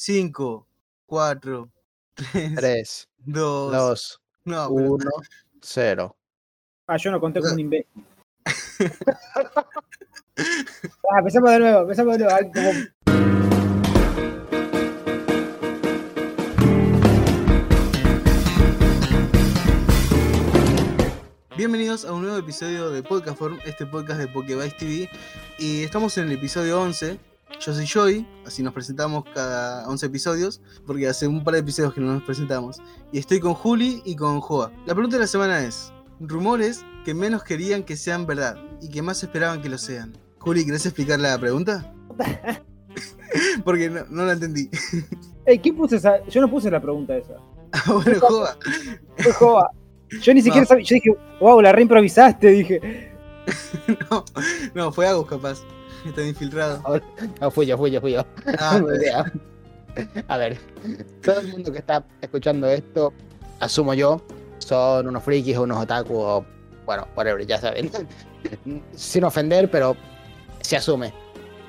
5, 4, 3, 3, 2, 2, no, pero- 1, 0. Ah, yo no conté como un imbécil. ah, empezamos de nuevo, empezamos de nuevo. Ay, como- Bienvenidos a un nuevo episodio de Podcast Form, este podcast de Pokevice TV. Y estamos en el episodio 11. Yo soy Joy, así nos presentamos cada 11 episodios, porque hace un par de episodios que no nos presentamos. Y estoy con Juli y con Joa. La pregunta de la semana es: rumores que menos querían que sean verdad y que más esperaban que lo sean. Juli, ¿querés explicar la pregunta? porque no, no la entendí. Ey, ¿qué puse esa? Yo no puse la pregunta esa. Ah, bueno, Joa. Fue Joa. Yo ni siquiera No. sabía. Yo dije, wow, la reimprovisaste, dije. No, no, fue Agus capaz. Está infiltrado. No, fui yo, fui yo, fui yo. Ah, idea. A ver, todo el mundo que está escuchando esto, asumo yo, son unos frikis o unos otaku o, bueno, whatever, ya saben. Sin ofender, pero se asume.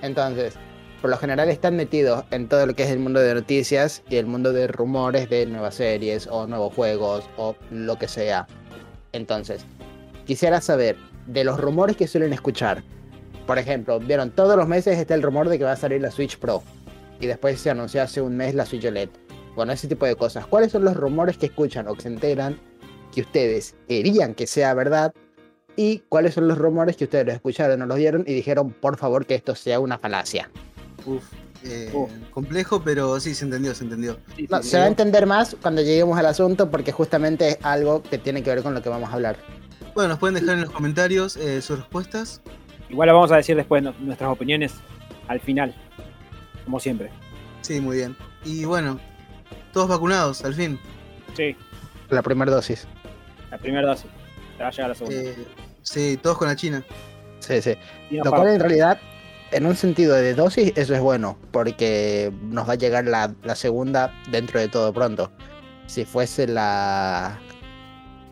Entonces, por lo general están metidos en todo lo que es el mundo de noticias y el mundo de rumores de nuevas series o nuevos juegos o lo que sea. Entonces, quisiera saber de los rumores que suelen escuchar. Por ejemplo, vieron, todos los meses está el rumor de que va a salir la Switch Pro. Y después se anunció hace un mes la Switch OLED. Bueno, ese tipo de cosas. ¿Cuáles son los rumores que escuchan o que se enteran que ustedes querían que sea verdad? ¿Y cuáles son los rumores que ustedes escucharon o los vieron y dijeron, por favor, que esto sea una falacia? Uf, eh, Uf. complejo, pero sí, se entendió, se entendió. Sí, No, sí, se va a entender más cuando lleguemos al asunto porque justamente es algo que tiene que ver con lo que vamos a hablar. Bueno, nos pueden dejar en los comentarios eh, sus respuestas. Igual lo vamos a decir después no- nuestras opiniones al final. Como siempre. Sí, muy bien. Y bueno, todos vacunados, al fin. Sí, La primera dosis. la primera dosis. Te va a llegar la segunda. Eh, sí, todos con la China. Sí, sí. Lo cual en realidad, en un sentido de dosis, eso es bueno, porque nos va a llegar la, la segunda dentro de todo pronto. Si fuese la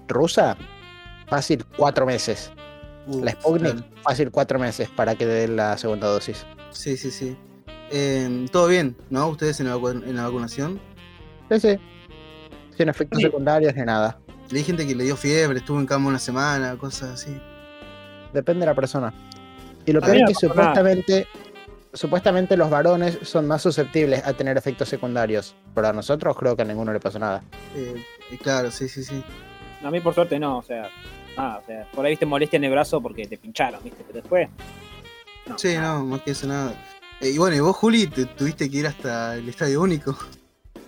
rusa, fácil cuatro meses. Uf, La Sputnik, claro. fácil cuatro meses para que dé la segunda dosis. Sí, sí, sí. Eh, Todo bien, ¿no? Ustedes en la, vacu- en la vacunación. Sí, sí. Sin efectos Sí. secundarios ni nada. Leí gente que le dio fiebre, estuvo en cama una semana, cosas así. Depende de la persona. Y lo A peor es que supuestamente, supuestamente los varones son más susceptibles a tener efectos secundarios. Pero a nosotros creo que a ninguno le pasó nada. Eh, eh, claro, sí, sí, sí. A mí por suerte no, o sea, nada, o sea, por ahí viste molestia en el brazo porque te pincharon, viste, pero después. No, Sí, nada. no, más que eso nada. Eh, y bueno, y vos, Juli, te tuviste que ir hasta el Estadio Único.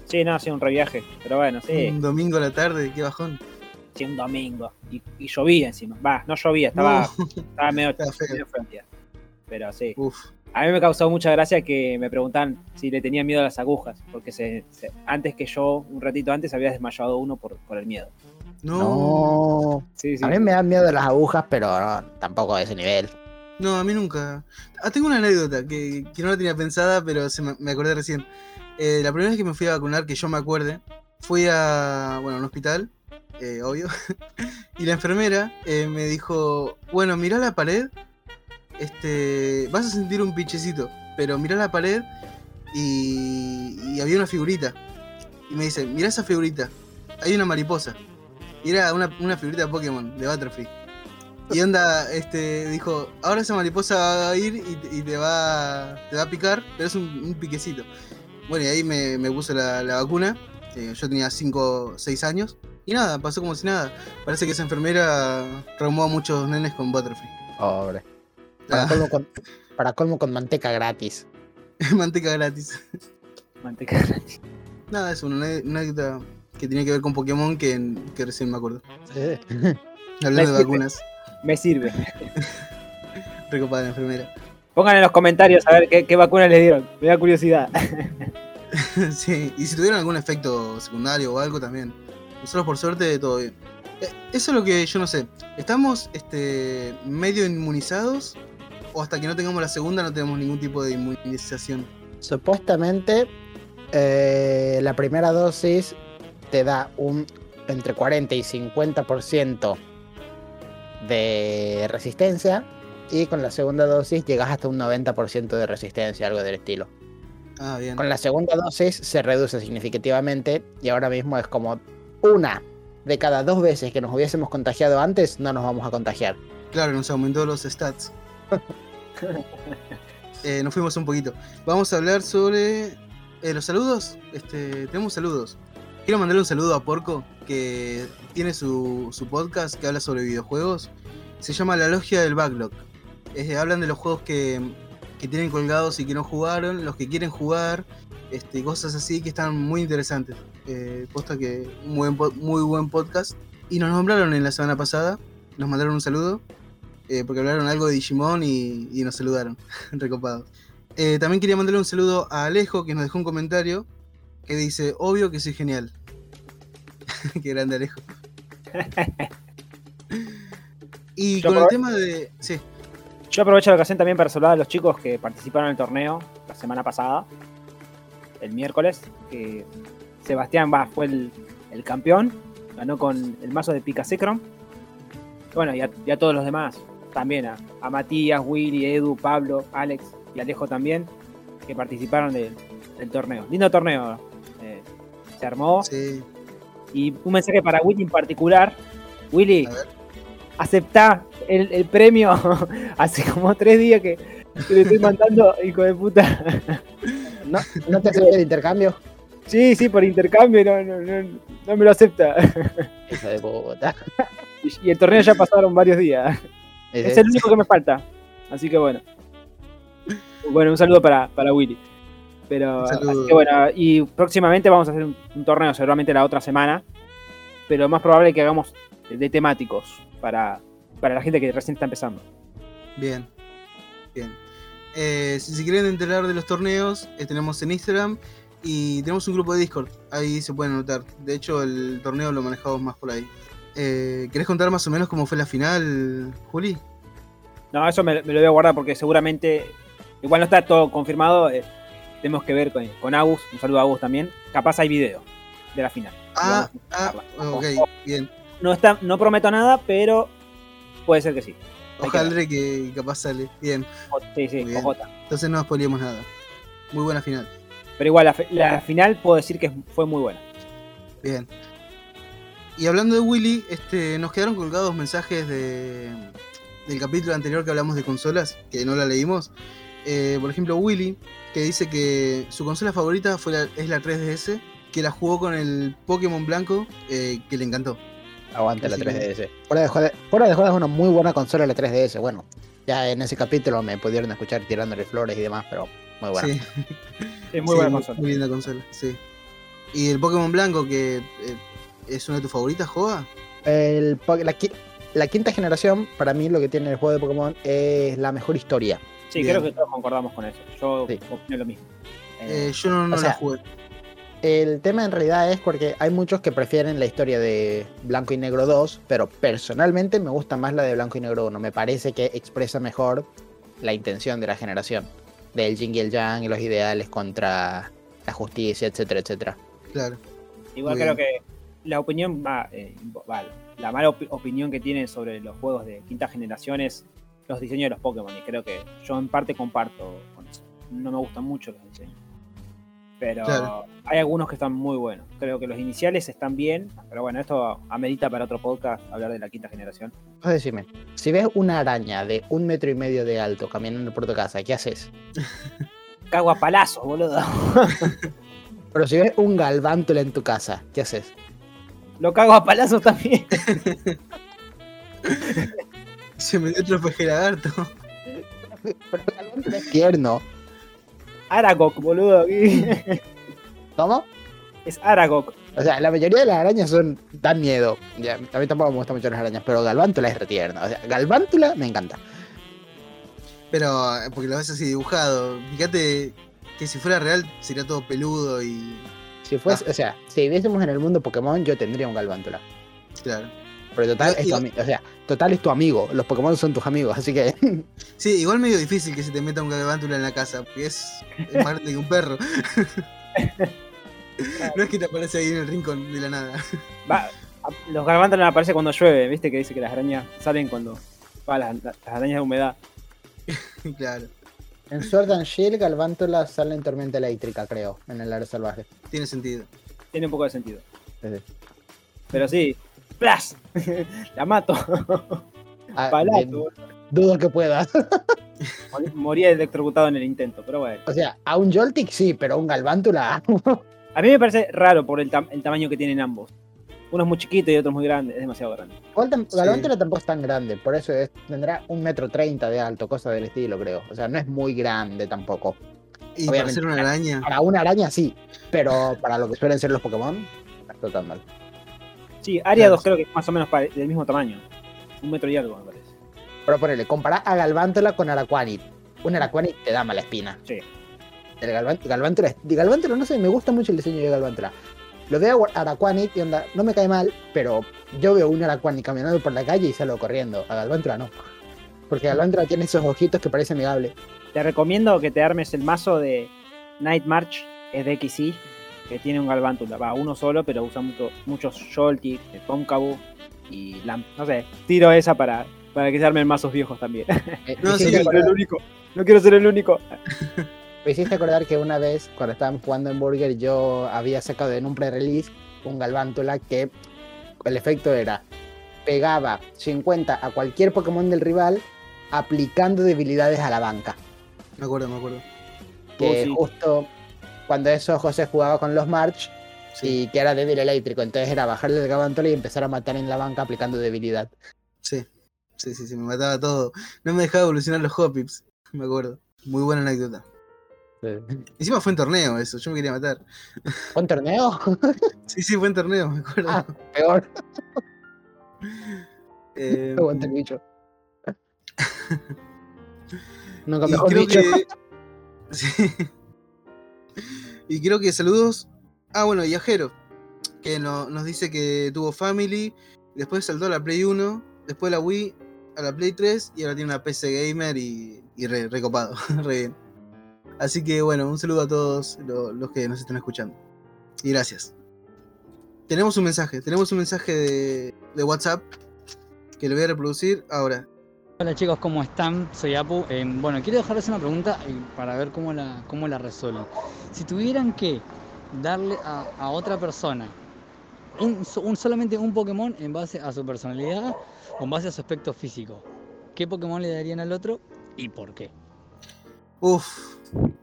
Sí, no, sí, un reviaje. Pero bueno, sí, Un domingo a la tarde, qué bajón. sí, un domingo. Y, y llovía encima. Va, no llovía, estaba, No, estaba medio, medio feo. Pero sí. Uf, A mí me causó mucha gracia que me preguntan si le tenía miedo a las agujas. Porque se, se- antes que yo, un ratito antes, había desmayado uno por, por el miedo. no. No. Sí, sí. A mí me dan miedo las agujas, pero no, tampoco a ese nivel. No, a mí nunca. Ah, tengo una anécdota que, que no la tenía pensada, pero se me, me acordé recién. Eh, la primera vez que me fui a vacunar, que yo me acuerde, fui a, bueno, a un hospital, eh, obvio, y la enfermera eh, me dijo, bueno, mirá la pared, este, vas a sentir un pinchecito, pero mirá la pared y, y había una figurita. Y me dice, mirá esa figurita, hay una mariposa. Y era una, una figurita de Pokémon, de Butterfree. Y onda, este, dijo, ahora esa mariposa va a ir y, te- y te, va, te va a picar, pero es un, un piquecito. Bueno, y ahí me, me puse la, la vacuna. eh, yo tenía 5 6 años. Y nada, pasó como si nada. Parece que esa enfermera traumó a muchos nenes con Butterfree. Pobre. Para Ah, colmo con, para colmo con manteca gratis. manteca gratis. Manteca. Nada, es una anécdota que tiene que ver con Pokémon que, que recién me acuerdo. Hablando de sirve. vacunas, Me sirve. recopada la enfermera. Pongan en los comentarios a ver qué, qué vacuna les dieron. Me da curiosidad. sí, y si tuvieron algún efecto secundario o algo también. Nosotros por suerte todo bien. Eh, Eso es lo que yo no sé. ¿Estamos este, medio inmunizados? ¿O hasta que no tengamos la segunda no tenemos ningún tipo de inmunización? Supuestamente, eh, la primera dosis te da un entre 40 y 50% de resistencia. Y con la segunda dosis llegas hasta un 90% de resistencia, algo del estilo. Ah, bien. Con la segunda dosis se reduce significativamente y ahora mismo es como una de cada dos veces que nos hubiésemos contagiado antes, no nos vamos a contagiar. Claro, nos aumentó los stats. Eh, nos fuimos un poquito. Vamos a hablar sobre eh, los saludos. Este, tenemos saludos. Quiero mandarle un saludo a Porco, que tiene su, su podcast que habla sobre videojuegos. Se llama La Logia del Backlog. Hablan de los juegos que, que tienen colgados y que no jugaron, los que quieren jugar, este, cosas así que están muy interesantes. Eh, posta que po- muy buen podcast. Y nos nombraron en la semana pasada, nos mandaron un saludo, eh, porque hablaron algo de Digimon y, y nos saludaron, recopados. Eh, también quería mandarle un saludo a Alejo, que nos dejó un comentario que dice, obvio que soy genial. Qué grande Alejo. y con el tema de... Sí, Yo aprovecho la ocasión también para saludar a los chicos que participaron en el torneo la semana pasada, el miércoles, que Sebastián va, fue el, el campeón, ganó con el mazo de Picasecron. Bueno, y a, y a todos los demás, también a, a Matías, Willy, Edu, Pablo, Alex y Alejo también, que participaron del, del torneo. Lindo torneo, eh, se armó. sí. Y un mensaje para Willy en particular. Willy, aceptá el, el premio. Hace como tres días que, que le estoy mandando, hijo de puta. ¿No, ¿no te acepté el intercambio? Sí, sí, por intercambio, no, no, no, no me lo acepta. Hijo de. Y, y el torneo ya pasaron varios días. Es el único que me falta. Así que bueno. Bueno, un saludo para, para Willy. Pero, así que bueno, y próximamente vamos a hacer un, un torneo, seguramente la otra semana. Pero más probable que hagamos de temáticos para, para la gente que recién está empezando. Bien. Bien. Eh, si se quieren enterar de los torneos, eh, tenemos en Instagram y tenemos un grupo de Discord. Ahí se pueden anotar. De hecho, el torneo lo manejamos más por ahí. Eh, ¿Querés contar más o menos cómo fue la final, Juli? No, eso me, me lo voy a guardar porque seguramente, igual no está todo confirmado, eh, tenemos que ver con, con Agus, un saludo a Agus también. Capaz hay video de la final. Ah, ah, ok, bien. No, está, no prometo nada, pero puede ser que sí. Hay que Ojalá que capaz sale. Bien. Sí, sí, bien. Entonces no spoilemos nada. Muy buena final. Pero igual, la final puedo decir que fue muy buena. Bien. Y hablando de Willy, este, nos quedaron colgados mensajes de, del capítulo anterior que hablamos de consolas, que no la leímos. Eh, por ejemplo, Willy, que dice que su consola favorita fue la- es la 3DS, que la jugó con el Pokémon blanco, eh, que le encantó. Aguante la Así 3DS. Fuera de joder, fuera de joder es una muy buena consola la 3DS. Bueno, ya en ese capítulo me pudieron escuchar tirándole flores y demás, pero muy buena. Sí, Es muy sí, buena consola. Muy linda consola, sí. Y el Pokémon blanco, que eh, es una de tus favoritas, Joa. El la, la quinta generación, para mí lo que tiene el juego de Pokémon es la mejor historia. Sí, Bien. creo que todos concordamos con eso. Yo Sí. opino lo mismo. Eh, Eh, yo no, no o sea, la jugué. El tema en realidad es porque hay muchos que prefieren la historia de Blanco y Negro 2, pero personalmente me gusta más la de Blanco y Negro 1. Me parece que expresa mejor la intención de la generación, del Jing y el Yang y los ideales contra la justicia, etcétera, etcétera. Claro. igual muy creo que la opinión, va, eh, va, la mala opi- opinión que tienen sobre los juegos de quinta generación es los diseños de los Pokémon. Y creo que yo en parte comparto con eso. No me gustan mucho los diseños. Pero Claro. hay algunos que están muy buenos. Creo que los iniciales están bien. Pero bueno, esto amerita para otro podcast hablar de la quinta generación. Vos decime, si ves una araña de un metro y medio de alto caminando por tu casa, ¿qué haces? Cago a palazos, boludo. Pero si ves un galvántula en tu casa, ¿qué haces? Lo cago a palazos también. Se me dio otro peje lagarto. Pero el es tierno. Aragog, boludo. ¿Cómo? es Aragog. O sea, la mayoría de las arañas son dan miedo. Ya, a mí tampoco me gustan mucho las arañas, pero Galvántula es retierna. O sea, Galvántula me encanta. Pero eh, porque lo ves así dibujado. Fíjate que si fuera real sería todo peludo y. Si fuese, o sea, si viviésemos en el mundo Pokémon, yo tendría un Galvántula. Claro. Pero total Yo- es tu o sea, total es tu amigo. Los Pokémon son tus amigos, así que Sí, igual medio difícil que se te meta un galvántula en la casa, porque es, es más grande que un perro. no es que te aparece ahí en el rincón de la nada. Va, los garbantos aparecen cuando llueve, viste que dice que las arañas salen cuando. Va, las, las arañas de humedad. claro. En Sword and Shield, Galvántula sale en Tormenta Eléctrica, creo, en el área salvaje. Tiene sentido. Tiene un poco de sentido. Sí, sí. Pero sí. ¡Plas! La mato. Ah, Palato. dudo que pueda. Morí- Moría electrocutado en el intento, pero bueno. o sea, a un Joltik sí, pero a un Galvántula. A mí me parece raro por el, tam- el tamaño que tienen ambos. Uno es muy chiquito y otro es muy grande. Es demasiado grande. Igual tam- Sí. Galvántula tampoco es tan grande, por eso es- tendrá un metro treinta de alto, cosa del estilo, creo. O sea, no es muy grande tampoco. Y para ser una araña. Para una araña sí, pero para lo que suelen ser los Pokémon, no está tan mal. Sí, Aria Claro. 2 creo que es más o menos del mismo tamaño. Un metro y algo, me parece. Pero ponele, comparar a Galvántula con Araquanid. Un Araquanid te da mala espina. Sí. El Galvántula, es- de Galvántula, no sé, me gusta mucho el diseño de Galvántula. Lo veo a Araquanid y onda, no me cae mal, pero yo veo un Araquanid caminando por la calle y salgo corriendo. A Galvántula no. Porque Galvántula tiene esos ojitos que parece amigable. Te recomiendo que te armes el mazo de Night March, es de XY, que tiene un Galvántula. Va, uno solo, pero usa mucho, muchos Joltik, Tonkabu y Lamp. No sé, tiro esa para, para que se armen mazos viejos también. Eh, No, sí, hiciste no quiero ser acordar- el único. No quiero ser el único. Me hiciste acordar que una vez, cuando estábamos jugando en Burger, yo había sacado en un pre-release un Galvántula que el efecto era pegaba 50 a cualquier Pokémon del rival aplicando debilidades a la banca. Me acuerdo, me acuerdo. Que Oh, sí. justo cuando eso José jugaba con los March Sí, y que era débil eléctrico, entonces era bajarle el Galvántula y empezar a matar en la banca aplicando debilidad. sí. Sí, sí, sí, me mataba todo. No me dejaba evolucionar los Hopips. Me acuerdo. Muy buena anécdota. Encima fue en torneo eso, yo me quería matar. ¿Con torneo? Sí, sí, fue en torneo, me acuerdo. Ah, peor. Eh, Aguanta el bicho. Nunca y mejor creo dicho. que. Sí. Y creo que saludos. Ah, bueno, y a Jero, que no- nos dice que tuvo Family, después saltó a la Play 1, después la Wii, a la Play 3 y ahora tiene una PC Gamer y, y re, recopado, re bien. Así que bueno, un saludo a todos lo- los que nos están escuchando. Y gracias. Tenemos un mensaje, tenemos un mensaje de, de WhatsApp que lo voy a reproducir ahora. Hola chicos, ¿cómo están? Soy Apu. Eh, bueno, quiero dejarles una pregunta para ver cómo la, cómo la resuelven. Si tuvieran que darle a, a otra persona un, so- un- solamente un Pokémon en base a su personalidad o en base a su aspecto físico, ¿qué Pokémon le darían al otro y por qué? Uf,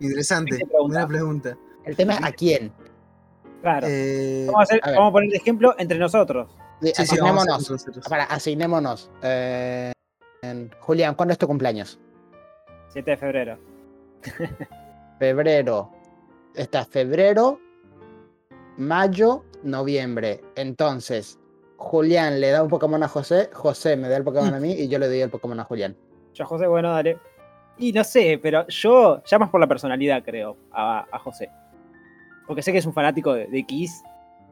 interesante, buena pregunta. El tema es a quién. Claro. Eh, vamos, a hacer- a ver. vamos a poner de ejemplo entre nosotros. Sí, sí, asignémonos. nosotros. Para, asignémonos. Eh, en- Julián, ¿cuándo es tu cumpleaños? 7 de febrero. Febrero. Está febrero, mayo, noviembre. Entonces, Julián le da un Pokémon a José, José me da el Pokémon a mí y yo le doy el Pokémon a Julián. Yo, José, bueno, dale. Y no sé, pero yo, ya más por la personalidad, creo, a, a José. Porque sé que es un fanático de, de Kiss.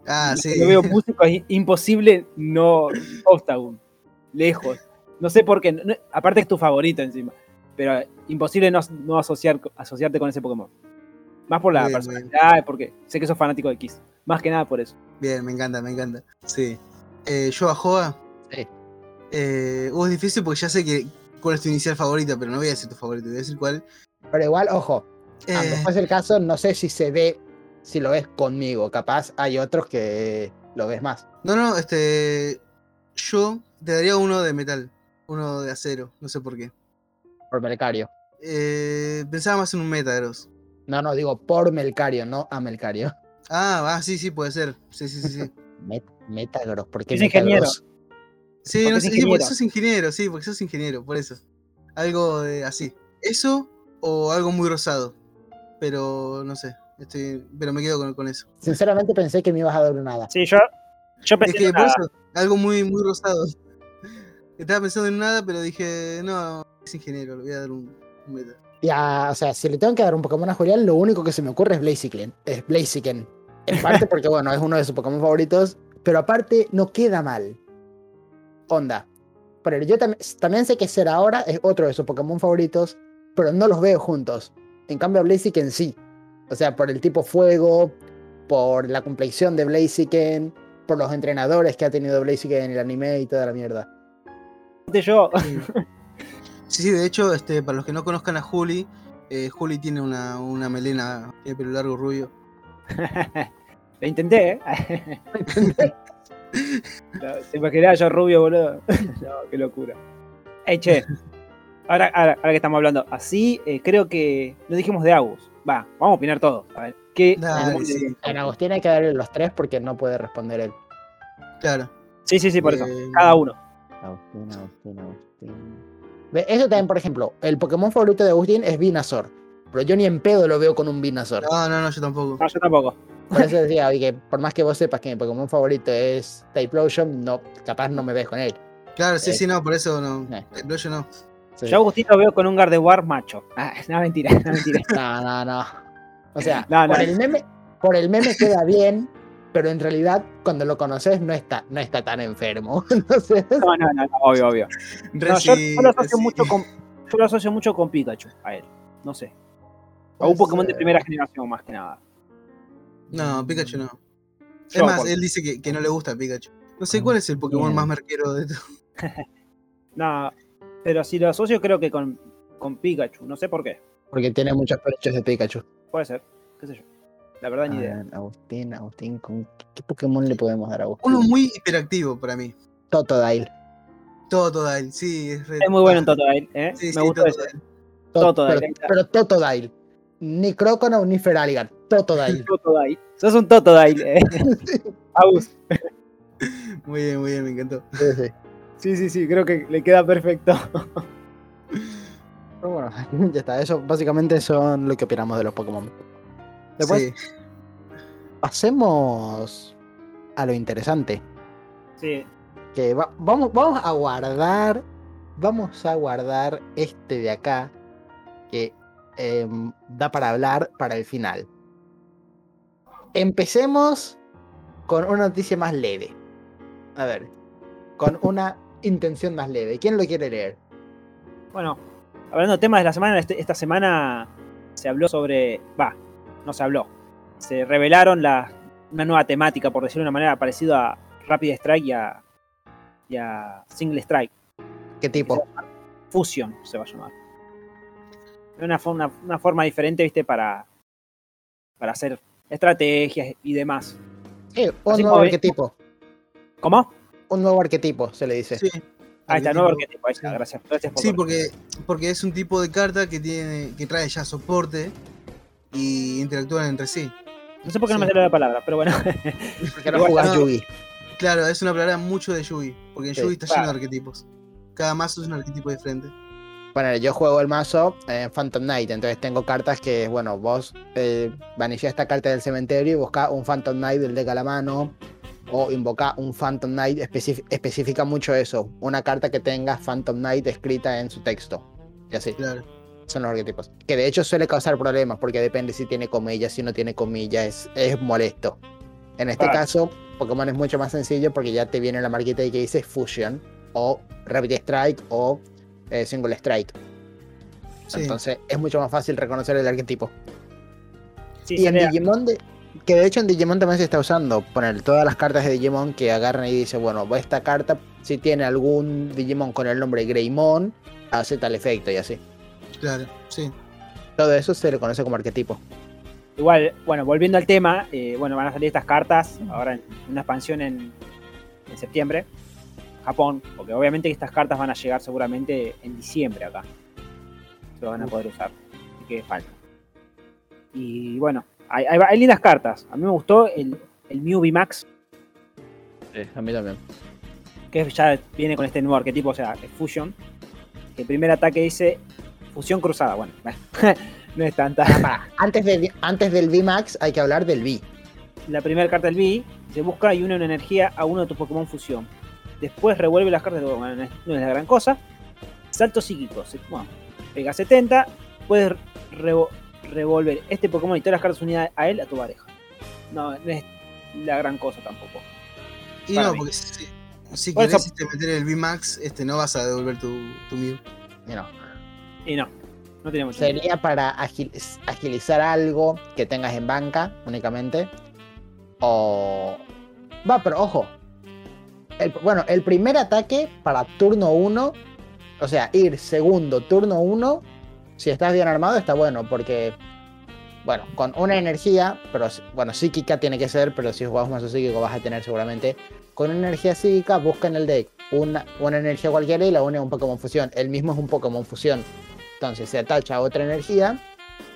Ah, y sí. cuando veo músico es imposible no Octagon. Lejos. No sé por qué. no- aparte es tu favorito encima. Pero imposible no, no asociar, asociarte con ese Pokémon. Más por la Bien, personalidad, porque sé que sos fanático de Kiss. Más que nada por eso. Bien, me encanta, me encanta. Sí. Eh, yo a Joa. Sí. Eh, uh, es difícil porque ya sé que cuál es tu inicial favorita, pero no voy a decir tu favorito, voy a decir cuál. Pero igual, ojo, Eh, aunque fuese el caso, no sé si se ve, si lo ves conmigo. Capaz hay otros que lo ves más. no, no, este. Yo te daría uno de metal, uno de acero, no sé por qué. Por Melcario. Eh, pensaba más en un Metagross. No, no, digo por Melcario, no a Melcario. Ah, ah, sí, sí, puede ser. Sí, sí, sí, sí. Met- Metagross, ¿por qué Es ingeniero. Sí, Porque no es sé, sí, porque ingeniero. sos ingeniero, sí, porque sos ingeniero, por eso. Algo de así. Eso o algo muy rosado. Pero no sé. Estoy, pero me quedo con, con eso. Sinceramente pensé que me ibas a dar un nada. Sí, yo, yo Es pensé que por eso, algo muy, muy rosado. Estaba pensando en nada, pero dije, no, es ingeniero, le voy a dar un, un meta. Ya, o sea, si le tengo que dar un Pokémon a Julián, lo único que se me ocurre es Blaziken. Es Blaziken. En parte porque, bueno, es uno de sus Pokémon favoritos, pero aparte no queda mal. Onda. Pero yo tam- también sé que Ser ahora es otro de sus Pokémon favoritos, pero no los veo juntos. En cambio, a Blaziken sí. O sea, por el tipo fuego, por la complexión de Blaziken, por los entrenadores que ha tenido Blaziken en el anime y toda la mierda. Yo, Sí, sí, de hecho, este, para los que no conozcan a Juli, Eh, Juli tiene una, una melena, tiene pelo largo rubio. Lo intenté, ¿eh? Se imaginaba yo rubio, boludo. No, qué locura. Ey, che. Ahora, ahora, ahora que estamos hablando así, eh, creo que no dijimos de Agus. Va, vamos a opinar todo. A ver, ¿qué? Sí, sí. En Agustín hay que darle los tres porque no puede responder él. Claro. sí, sí, por eso. Eh, Cada uno. Agustín, Agustín, Agustín. Ve, Eso también, por ejemplo, el Pokémon favorito de Agustín es Venusaur. Pero yo ni en pedo lo veo con un Venusaur. No, no, no, yo tampoco. No, yo tampoco. Por eso decía, oye, que por más que vos sepas que mi Pokémon favorito es Typhlosion, no, capaz no me ves con él. Claro, sí, Eh. sí, no, por eso no. Eh. Yo no. Sí. Yo a Agustín lo veo con un Gardevoir macho. Ah, no, mentira, no, mentira. No, no, no. O sea, No, no. Por, el meme, por el meme queda bien, pero en realidad cuando lo conoces no está, no está tan enfermo. Entonces, No, no, no, no, obvio, obvio. No, yo, lo asocio mucho con, yo lo asocio mucho con Pikachu, a él. No sé. A un Pokémon de primera generación, más que nada. No, Pikachu no. Es más, por- él dice que, que no le gusta Pikachu. No sé cuál es el Pokémon Bien. más merquero de todo. No, pero si lo asocio creo que con, con Pikachu, no sé por qué. porque tiene muchos perechos de Pikachu. Puede ser, qué sé yo. La verdad, ni idea. Agustín, Agustín, ¿con qué, Pokémon le podemos dar a Agustín? Uno muy hiperactivo para mí. Totodile. Totodile. Sí, es re- Es muy bueno en Totodile, ¿eh? Sí, Me sí, gusta ese. Totodile. To- Totodile, pero, pero Totodile. Ni Croconaw ni Feraligatr. Totodile. Totodile. Sos un Totodile, eh. Agus. Muy bien, muy bien, me encantó. Sí, sí. Sí, sí, sí, creo que le queda perfecto. Pero bueno, ya está. Eso básicamente son lo que opinamos de los Pokémon. Después Sí. pasemos a lo interesante. Sí, que va- vamos, vamos a guardar, vamos a guardar este de acá que em, da para hablar para el final. Empecemos con una noticia más leve. A ver, con una intención más leve. ¿Quién lo quiere leer? Bueno, hablando de temas de la semana, este- esta semana se habló sobre. Va, no se habló. Se revelaron la, una nueva temática, por decirlo de una manera, parecida a Rapid Strike y a, y a Single Strike. ¿Qué tipo? Fusion se va a llamar. Es Una, una, una forma diferente, viste, para, para hacer estrategias y demás. Eh, un Así nuevo como- arquetipo. ¿Cómo? Un nuevo arquetipo, se le dice. Sí. Ahí está, nuevo Arquetipo. Ahí está, sí. gracias. Gracias por Sí, porque, porque es un tipo de carta que tiene que trae ya soporte y interactúan entre sí. No sé por qué no me sí. salió la palabra, pero bueno. Porque no Igual, jugás no. Yugi. Claro, es una palabra mucho de Yugi, porque en Sí, Yugi está claro. lleno de arquetipos. Cada mazo es un arquetipo diferente. Bueno, yo juego el mazo en Phantom Knight, entonces tengo cartas que, bueno, vos eh, vanillás esta carta del cementerio y buscás un Phantom Knight del deck a la mano, o invocar un Phantom Knight, especi- especifica mucho eso, una carta que tenga Phantom Knight escrita en su texto, y así, Claro. son los arquetipos. Que de hecho suele causar problemas, porque depende si tiene comillas, si no tiene comillas, es, es molesto. En este caso, Pokémon es mucho más sencillo porque ya te viene la marquita ahí que dice Fusion, o Rapid Strike, o eh, Single Strike. Sí. Entonces es mucho más fácil reconocer el arquetipo. Sí, y en Digimon, de- que de hecho en Digimon también se está usando, poner todas las cartas de Digimon que agarran y dicen, bueno, esta carta, si tiene algún Digimon con el nombre Greymon, hace tal efecto y así. Claro, sí. Todo eso se le conoce como arquetipo. Igual, bueno, volviendo al tema, eh, bueno, van a salir estas cartas ahora en una expansión en, en septiembre, Japón, porque obviamente que estas cartas van a llegar seguramente en diciembre acá. Se lo van a poder usar. Así que falta. Y bueno, hay, hay- hay lindas cartas. A mí me gustó el, el Mew VMAX, a mí también. que ya viene con este nuevo arquetipo, o sea, es Fusion. Que el primer ataque dice Fusión Cruzada. Bueno, no es tanta. Antes, de, antes del VMAX hay que hablar del V. la primera carta del B, se busca y une una energía a uno de tus Pokémon fusión. Después revuelve las cartas, bueno, no es, no es la gran cosa. Salto psíquico, se- bueno, pega 70, puedes revo- revolver este Pokémon y todas las cartas unidas a él a tu pareja. No, no es la gran cosa tampoco. Y Para no, mí. porque si, si querés eso- este, meter el VMAX, este, no vas a devolver tu, tu Mew. Y no. Y no, no tiene mucho. Sería para agil- agilizar algo que tengas en banca únicamente. O. Va, pero ojo. El- bueno, el primer ataque para turno 1. O sea, ir segundo, turno 1. Si estás bien armado, está bueno, porque, bueno, con una energía, pero bueno, psíquica tiene que ser, pero si jugamos mazo psíquico vas a tener seguramente. Con una energía psíquica, busca en el deck una, una energía cualquiera y la une a un Pokémon fusión. El mismo es un Pokémon fusión. Entonces se atacha a otra energía.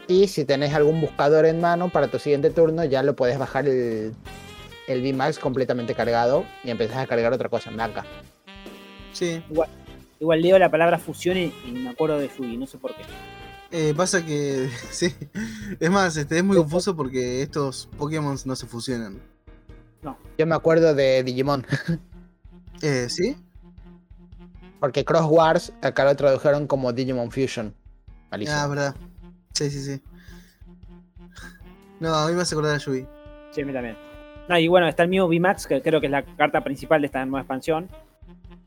Y si tenés algún buscador en mano para tu siguiente turno, ya lo puedes bajar el, el VMAX completamente cargado y empezás a cargar otra cosa en blanca. Sí. Igual, igual leo la palabra fusión y, y me acuerdo de Yugi, no sé por qué. Eh, pasa que, sí. Es más, este, es muy confuso porque estos Pokémon no se fusionan. Yo me acuerdo de Digimon, Eh, ¿Sí? porque Cross Wars acá lo tradujeron como Digimon Fusion. Malísimo. Ah, verdad. Sí, sí, sí. No, a mí me hace acordar a Yugi. Sí, a mí también. No, y bueno, está el Mew VMAX, que creo que es la carta principal de esta nueva expansión.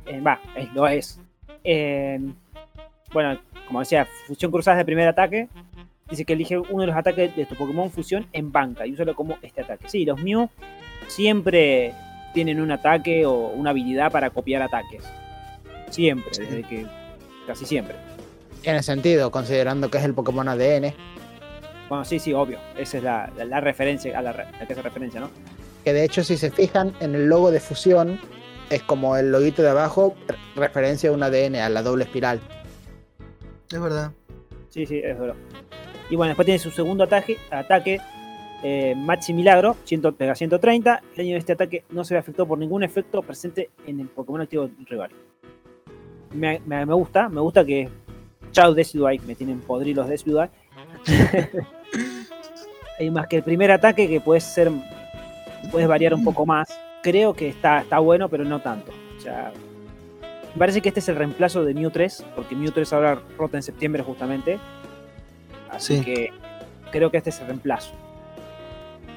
Eh, Va, es- lo es. Eh, bueno, como decía, fusión cruzada de primer ataque. Dice que elige uno de los ataques de tu Pokémon fusión en banca y úsalo como este ataque. Sí, los Mew siempre tienen un ataque o una habilidad para copiar ataques. Siempre, Sí. desde que. Casi siempre. Tiene sentido, considerando que es el Pokémon ADN. Bueno, sí, sí, obvio. Esa es la, la- la referencia a la, a que se referencia, ¿no? Que de hecho, si se fijan en el logo de fusión, es como el loguito de abajo, re- referencia a un ADN, a la doble espiral. Es verdad. Sí, sí, es verdad. Y bueno, después tiene su segundo ataque, ataque eh, Maxi Milagro, 100, pega 130. El daño de este ataque no se ve afectado por ningún efecto presente en el Pokémon activo del rival. Me, me- me gusta, me gusta que. Chao Decidueye, me tienen podridos los Decidueye. Hay más que el primer ataque que puede ser. Puedes variar un poco más. Creo que está, está bueno, pero no tanto. O sea, me parece que este es el reemplazo de Mew 3, porque Mew 3 ahora rota en septiembre justamente. Así Sí. que creo que este es el reemplazo.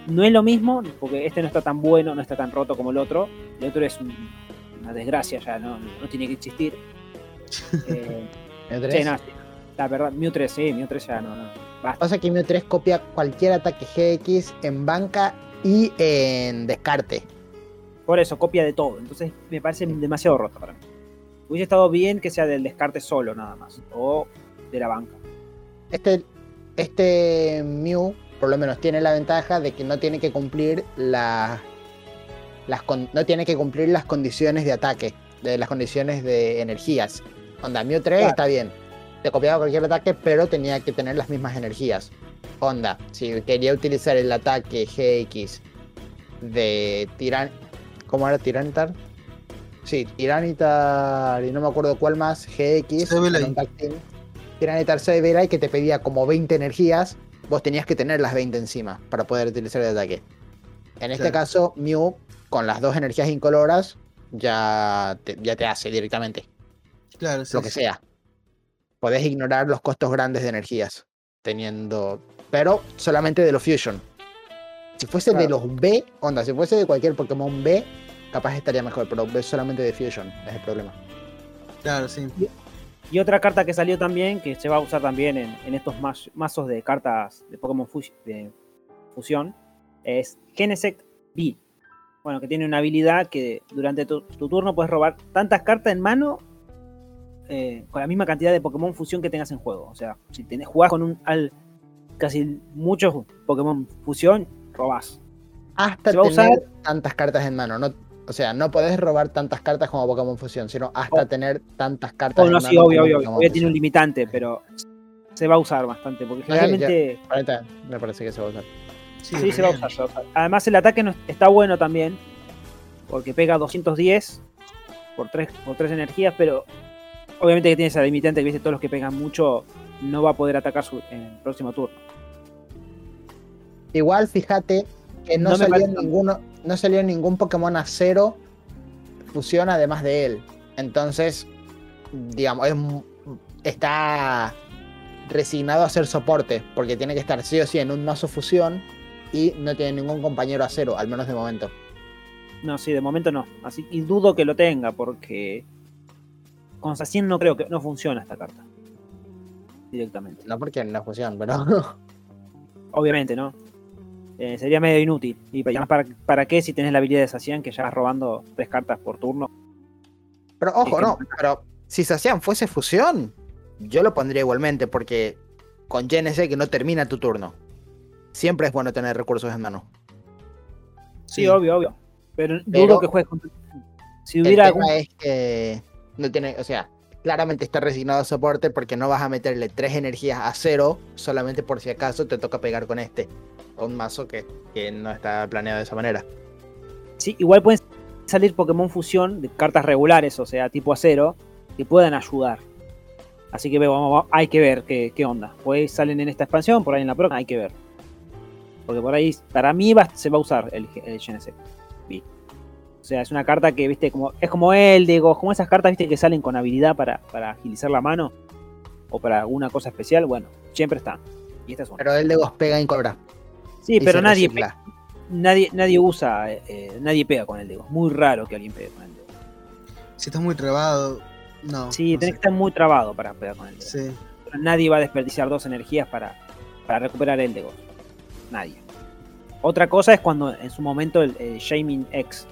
No es lo mismo, porque este no está tan bueno, no está tan roto como el otro. El otro es un- una desgracia, ya no, no tiene que existir. Eh, Mew sí, 3. no, sí. La verdad, Mew 3, sí, Mew 3 ya no, no. Basta. Pasa que Mew 3 copia cualquier ataque GX en banca y en descarte. Por eso, copia de todo. Entonces me parece demasiado roto para mí. Hubiese estado bien que sea del descarte solo, nada más. O de la banca. Este, este Mew, por lo menos, tiene la ventaja de que no tiene que cumplir la- las no tiene que cumplir las condiciones de ataque, de las condiciones de energías. Onda, Mew 3 Claro. está bien. Te copiaba cualquier ataque, pero tenía que tener las mismas energías. Onda, si quería utilizar el ataque GX de Tiran... ¿Cómo era? Tiranitar. Sí, Tiranitar y no me acuerdo cuál más, GX. Tiranitar Sableye que te pedía como 20 energías, vos tenías que tener las 20 encima para poder utilizar el ataque. En este Claro. caso, Mew, con las dos energías incoloras, ya te, ya te hace directamente, Claro, sí. lo que sí. sea. Podés ignorar los costos grandes de energías, teniendo... Pero solamente de los Fusion. Si fuese de los B, onda, si fuese de cualquier Pokémon B, capaz estaría mejor, pero es solamente de Fusion, es el problema. Claro, sí. Y otra carta que salió también, que se va a usar también en, en estos mazos de cartas de Pokémon Fus- de fusión, es Genesect B. Bueno, que tiene una habilidad que durante tu, tu turno puedes robar tantas cartas en mano eh, con la misma cantidad de Pokémon fusión que tengas en juego. O sea, si tenés, jugás con un al, casi muchos Pokémon fusión, robás. Hasta tener usar- tantas cartas en mano. No, o sea, no podés robar tantas cartas como Pokémon Fusión, sino hasta Oh. tener tantas cartas Oh, en no, mano. sí, obvio, como obvio. Pokémon Obvio tiene un limitante, pero se va a usar bastante. Porque No, sí, ya- generalmente. Me parece que se va a usar. Sí, se va a usar, se va a usar. Además, el ataque no- está bueno también. Porque pega 210 por 3, por tres energías, pero obviamente que tiene esa limitante que viste todos los que pegan mucho no va a poder atacar su, en el próximo turno. Igual, fíjate que no, salió ninguno, no salió ningún Pokémon a cero fusión además de él. Entonces, digamos, es está resignado a ser soporte, porque tiene que estar sí o sí en un mazo fusión y no tiene ningún compañero a cero, al menos de momento. No, sí, de momento no. Así y dudo que lo tenga porque con Sacien no creo que no funciona esta carta. Directamente. No porque no fusión, pero Obviamente, ¿no? Eh, sería medio inútil. Y ¿para, ¿para qué si tenés la habilidad de Sacian que ya vas robando tres cartas por turno? Pero ojo, no, pero si Sacian fuese fusión, yo lo pondría igualmente, porque con GNC que no termina tu turno. Siempre es bueno tener recursos en mano. Sí, obvio, obvio. Pero, Pero- dudo que juegues contra. Si El hubiera tema algún. es que no tiene, o sea, claramente está resignado a soporte porque no vas a meterle tres energías a cero solamente por si acaso te toca pegar con este. Un mazo que, que no está planeado de esa manera. Sí, igual pueden salir Pokémon Fusión de cartas regulares, o sea, tipo acero, que puedan ayudar. Así que vamos, hay que ver qué, onda. Pues salen en esta expansión, por ahí en la próxima, hay que ver. Porque por ahí, para mí, se va a usar el, el GNC. O sea, es una carta que, viste, como es como Eldegoss, como esas cartas, viste, que salen con habilidad para, para agilizar la mano o para alguna cosa especial. Bueno, siempre están. Y esta es una. Pero el de pega en cobra. Sí, y pero nadie, recicla. nadie, nadie usa, eh, eh, nadie pega con el Degoss. Muy raro que alguien pegue con el Degoss. Si estás muy trabado, no. Sí, no tenés que estar muy trabado para pegar con el. Sí. Pero Nadie va a desperdiciar dos energías para, para recuperar el Degoss. Nadie. Otra cosa es cuando en su momento el, el Shaming X,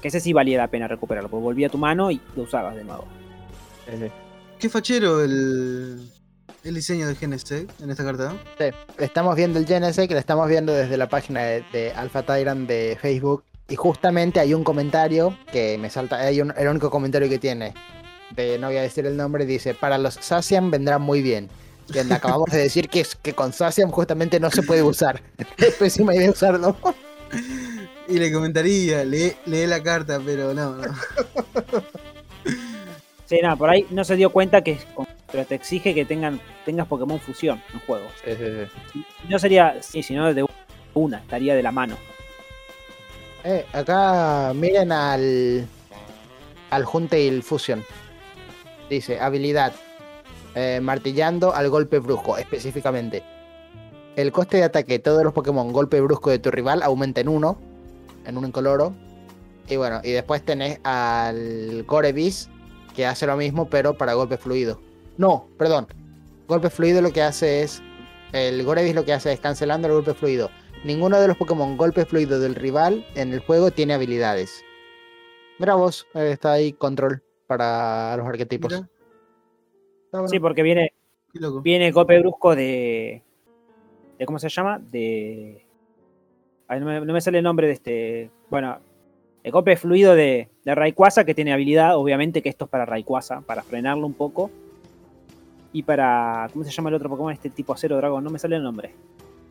que ese sí valía la pena recuperarlo, porque volvía a tu mano y lo usabas de nuevo. Qué fachero el, el diseño de GNC en esta carta. Sí, Estamos viendo el que lo estamos viendo desde la página de, de Alpha Tyrant de Facebook. Y justamente hay un comentario que me salta. Hay un- el único comentario que tiene. De, no voy a decir el nombre. Dice: Para los Sacian vendrá muy bien. Y acabamos de decir que, es- que con Sacian justamente no se puede usar. Es pésima idea usarlo. Y le comentaría, lee, lee la carta, pero no, no. Sí, nada, por ahí no se dio cuenta que pero te exige que tengan tengas Pokémon Fusión en juego. Si no sería, sí, si no de una, estaría de la mano. Eh, acá miren al. Al Huntail Fusion. Dice: habilidad. eh, martillando al golpe brusco, específicamente. El coste de ataque de todos los Pokémon golpe brusco de tu rival aumenta en uno. En un incoloro. Y bueno, y después tenés al Gorevis. Que hace lo mismo, pero para golpe fluido. No, perdón. Golpe fluido lo que hace es. El Gorevis lo que hace es cancelando el golpe fluido. Ninguno de los Pokémon golpe fluido del rival en el juego tiene habilidades. Mira vos, eh, está ahí control para los arquetipos. Bueno. Sí, porque viene, viene golpe brusco de, de. ¿Cómo se llama? De. Ay, no, me, no me sale el nombre de este. Bueno, el golpe fluido de, de Rayquaza, que tiene habilidad, obviamente que esto es para Rayquaza, para frenarlo un poco. Y para. ¿Cómo se llama el otro Pokémon? Este tipo acero dragón, no me sale el nombre.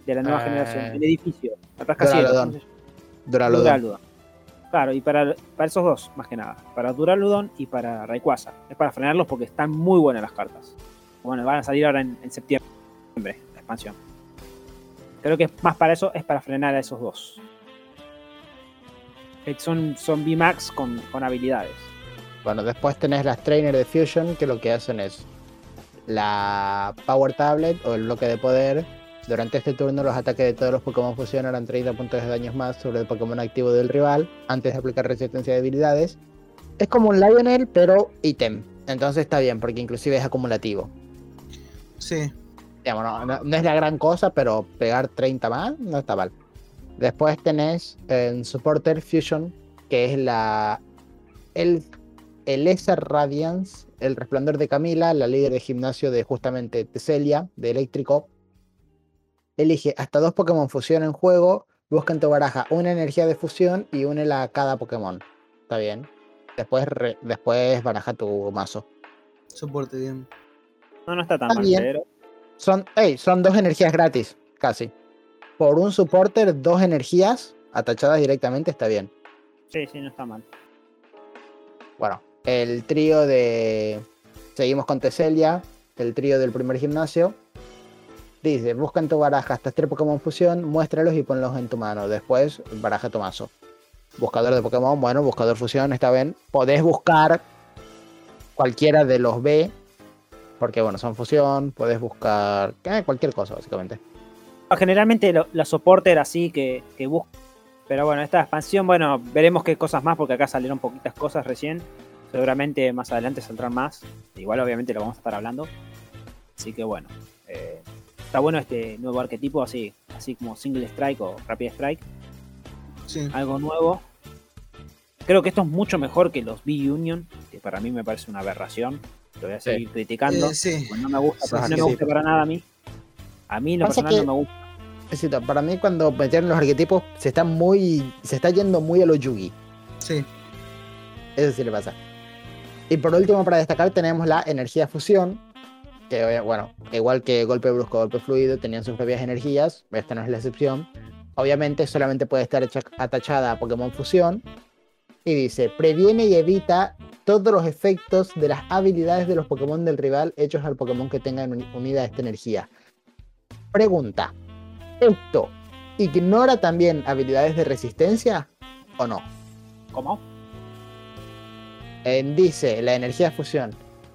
De la nueva Eh, generación, el edificio. El rascacielos. Duraludon. Claro, y para, para esos dos, más que nada. Para Duraludon y para Rayquaza. Es para frenarlos porque están muy buenas las cartas. Bueno, van a salir ahora en, en septiembre, la expansión. Creo que es más para eso, es para frenar a esos dos. Son, son VMAX con, con habilidades. Bueno, después tenés las Trainer de Fusion, que lo que hacen es la Power Tablet o el bloque de poder. Durante este turno, los ataques de todos los Pokémon Fusion harán 30 puntos de daños más sobre el Pokémon activo del rival antes de aplicar resistencia de habilidades. Es como un Lionel, pero ítem. Entonces está bien, porque inclusive es acumulativo. Sí. Digamos, no, no- no es la gran cosa, pero pegar 30 más no está mal. Después tenés en Supporter Fusion, que es la. El, el Radiance, el resplandor de Camila, la líder de gimnasio de justamente Teselia, de eléctrico. Elige hasta dos Pokémon fusión en juego. Busca en tu baraja una energía de fusión y únela a cada Pokémon. Está bien. Después, re- después baraja tu mazo. Soporte bien. No, no está tan Está mal, bien. pero. Son, ey, son dos energías gratis, casi. Por un supporter, dos energías atachadas directamente está bien. Sí, sí, no está mal. Bueno, el trío de. Seguimos con Teselia, el trío del primer gimnasio. Dice: busca en tu baraja hasta tres Pokémon fusión, muéstralos y ponlos en tu mano. Después, baraja tu mazo. Buscador de Pokémon, bueno, buscador fusión, está bien. Podés buscar cualquiera de los B, porque bueno, son fusión. Podés buscar eh, cualquier cosa, básicamente. Ah, Generalmente lo- la soporter así que, que busca. Pero bueno, esta expansión, bueno, veremos qué cosas más, porque acá salieron poquitas cosas recién. Seguramente más adelante saldrán más. Igual obviamente lo vamos a estar hablando. Así que bueno. eh, está bueno este nuevo arquetipo, así, así como Single Strike o Rapid Strike. Sí. Algo nuevo. Creo que esto es mucho mejor que los B-Union, que para mí me parece una aberración. Lo voy a seguir criticando. Eh, sí. Pues no me gusta, no me gusta para nada a mí. A mí en lo Pasa personal que- no me gusta. Para mí cuando metieron los arquetipos se está muy. se está yendo muy a lo Yugi. Sí. Eso sí le pasa. Y por último, para destacar, tenemos la energía fusión. Que, obvia- bueno, igual que golpe brusco, golpe fluido, tenían sus propias energías. Esta no es la excepción. Obviamente, solamente puede estar atachada a Pokémon Fusión. Y dice: previene y evita todos los efectos de las habilidades de los Pokémon del rival hechos al Pokémon que tengan uni- unida esta energía. Pregunta: ¿esto ignora también habilidades de resistencia o no? ¿Cómo? Eh, dice la energía fusión.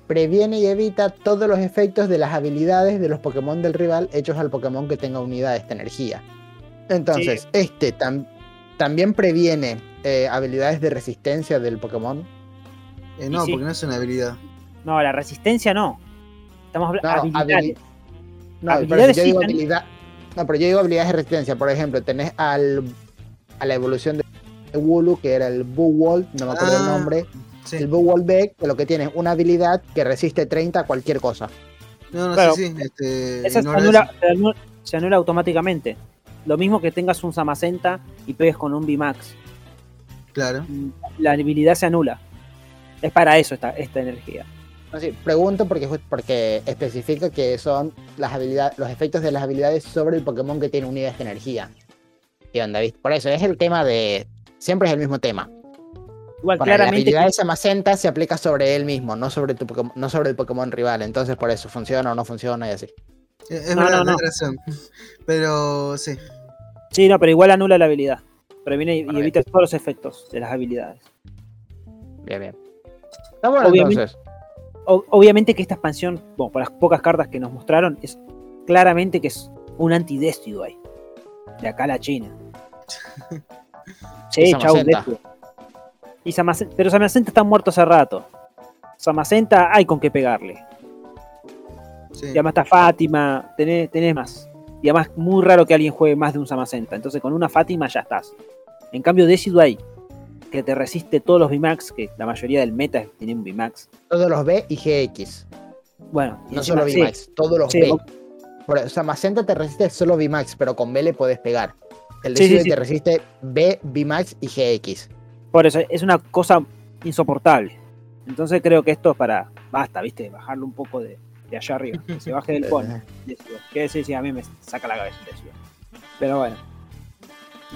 Previene y evita todos los efectos de las habilidades de los Pokémon del rival hechos al Pokémon que tenga unida esta energía. Entonces, este tam- también previene eh, habilidades de resistencia del Pokémon. Eh, no, sí. porque no es una habilidad. No, la resistencia no. Estamos hablando de habilidades. habili- no, pero Habilidades yo digo habilidad. No, pero yo digo habilidades de resistencia. Por ejemplo, tenés al, a la evolución de Wooloo, que era el Buwol, no me acuerdo el Ah, nombre. Sí. El Buwol B, que lo que tiene es una habilidad que resiste 30 a cualquier cosa. No, no, Claro. sí, sí. Este, Esa se anula, se anula- se anula automáticamente. Lo mismo que tengas un Samacenta y pegues con un VMAX. Claro. La habilidad se anula. Es para eso esta, esta energía. Sí, pregunto porque, porque especifica que son las habilidades, los efectos de las habilidades sobre el Pokémon que tiene unida esta energía. ¿Qué onda, viste? Por eso es el tema de. Siempre es el mismo tema. Igual, Para la habilidad de Samacenta se aplica sobre él mismo, no sobre, tu Pokémon- no sobre el Pokémon rival. Entonces, por eso funciona o no funciona y así. Es No, verdad, no, no. razón. Pero sí. Sí, no, pero igual anula la habilidad. Previene y- y evita todos los efectos de las habilidades. Bien, bien. Está bueno, Obviamente- entonces. O- obviamente que esta expansión, bueno, por las pocas cartas que nos mostraron, es claramente que es un anti-Decidueye. De acá a la China. Sí, chau. Y Samacenta, pero Samacenta está muerto hace rato. Samacenta hay con qué pegarle. sí. Y además está Fátima, tenés, tenés más. Y además muy raro que alguien juegue más de un Samacenta. Entonces con una Fátima ya estás. En cambio Decidueye, que te resiste todos los VMAX, que la mayoría del meta tiene un VMAX. Todos los B y GX. Bueno, y No solo sí, VMAX, todos los sí, B. o- Por eso, Samacenta te resiste solo VMAX, pero con B le puedes pegar. El Sí, sí, Decidueye sí. te resiste B, VMAX y GX. Por eso es una cosa insoportable. Entonces creo que esto es para. Basta, ¿viste? Bajarlo un poco de, de allá arriba. Que se baje del pony. Que sí, sí, a mí me saca la cabeza el Decidueye. Pero bueno.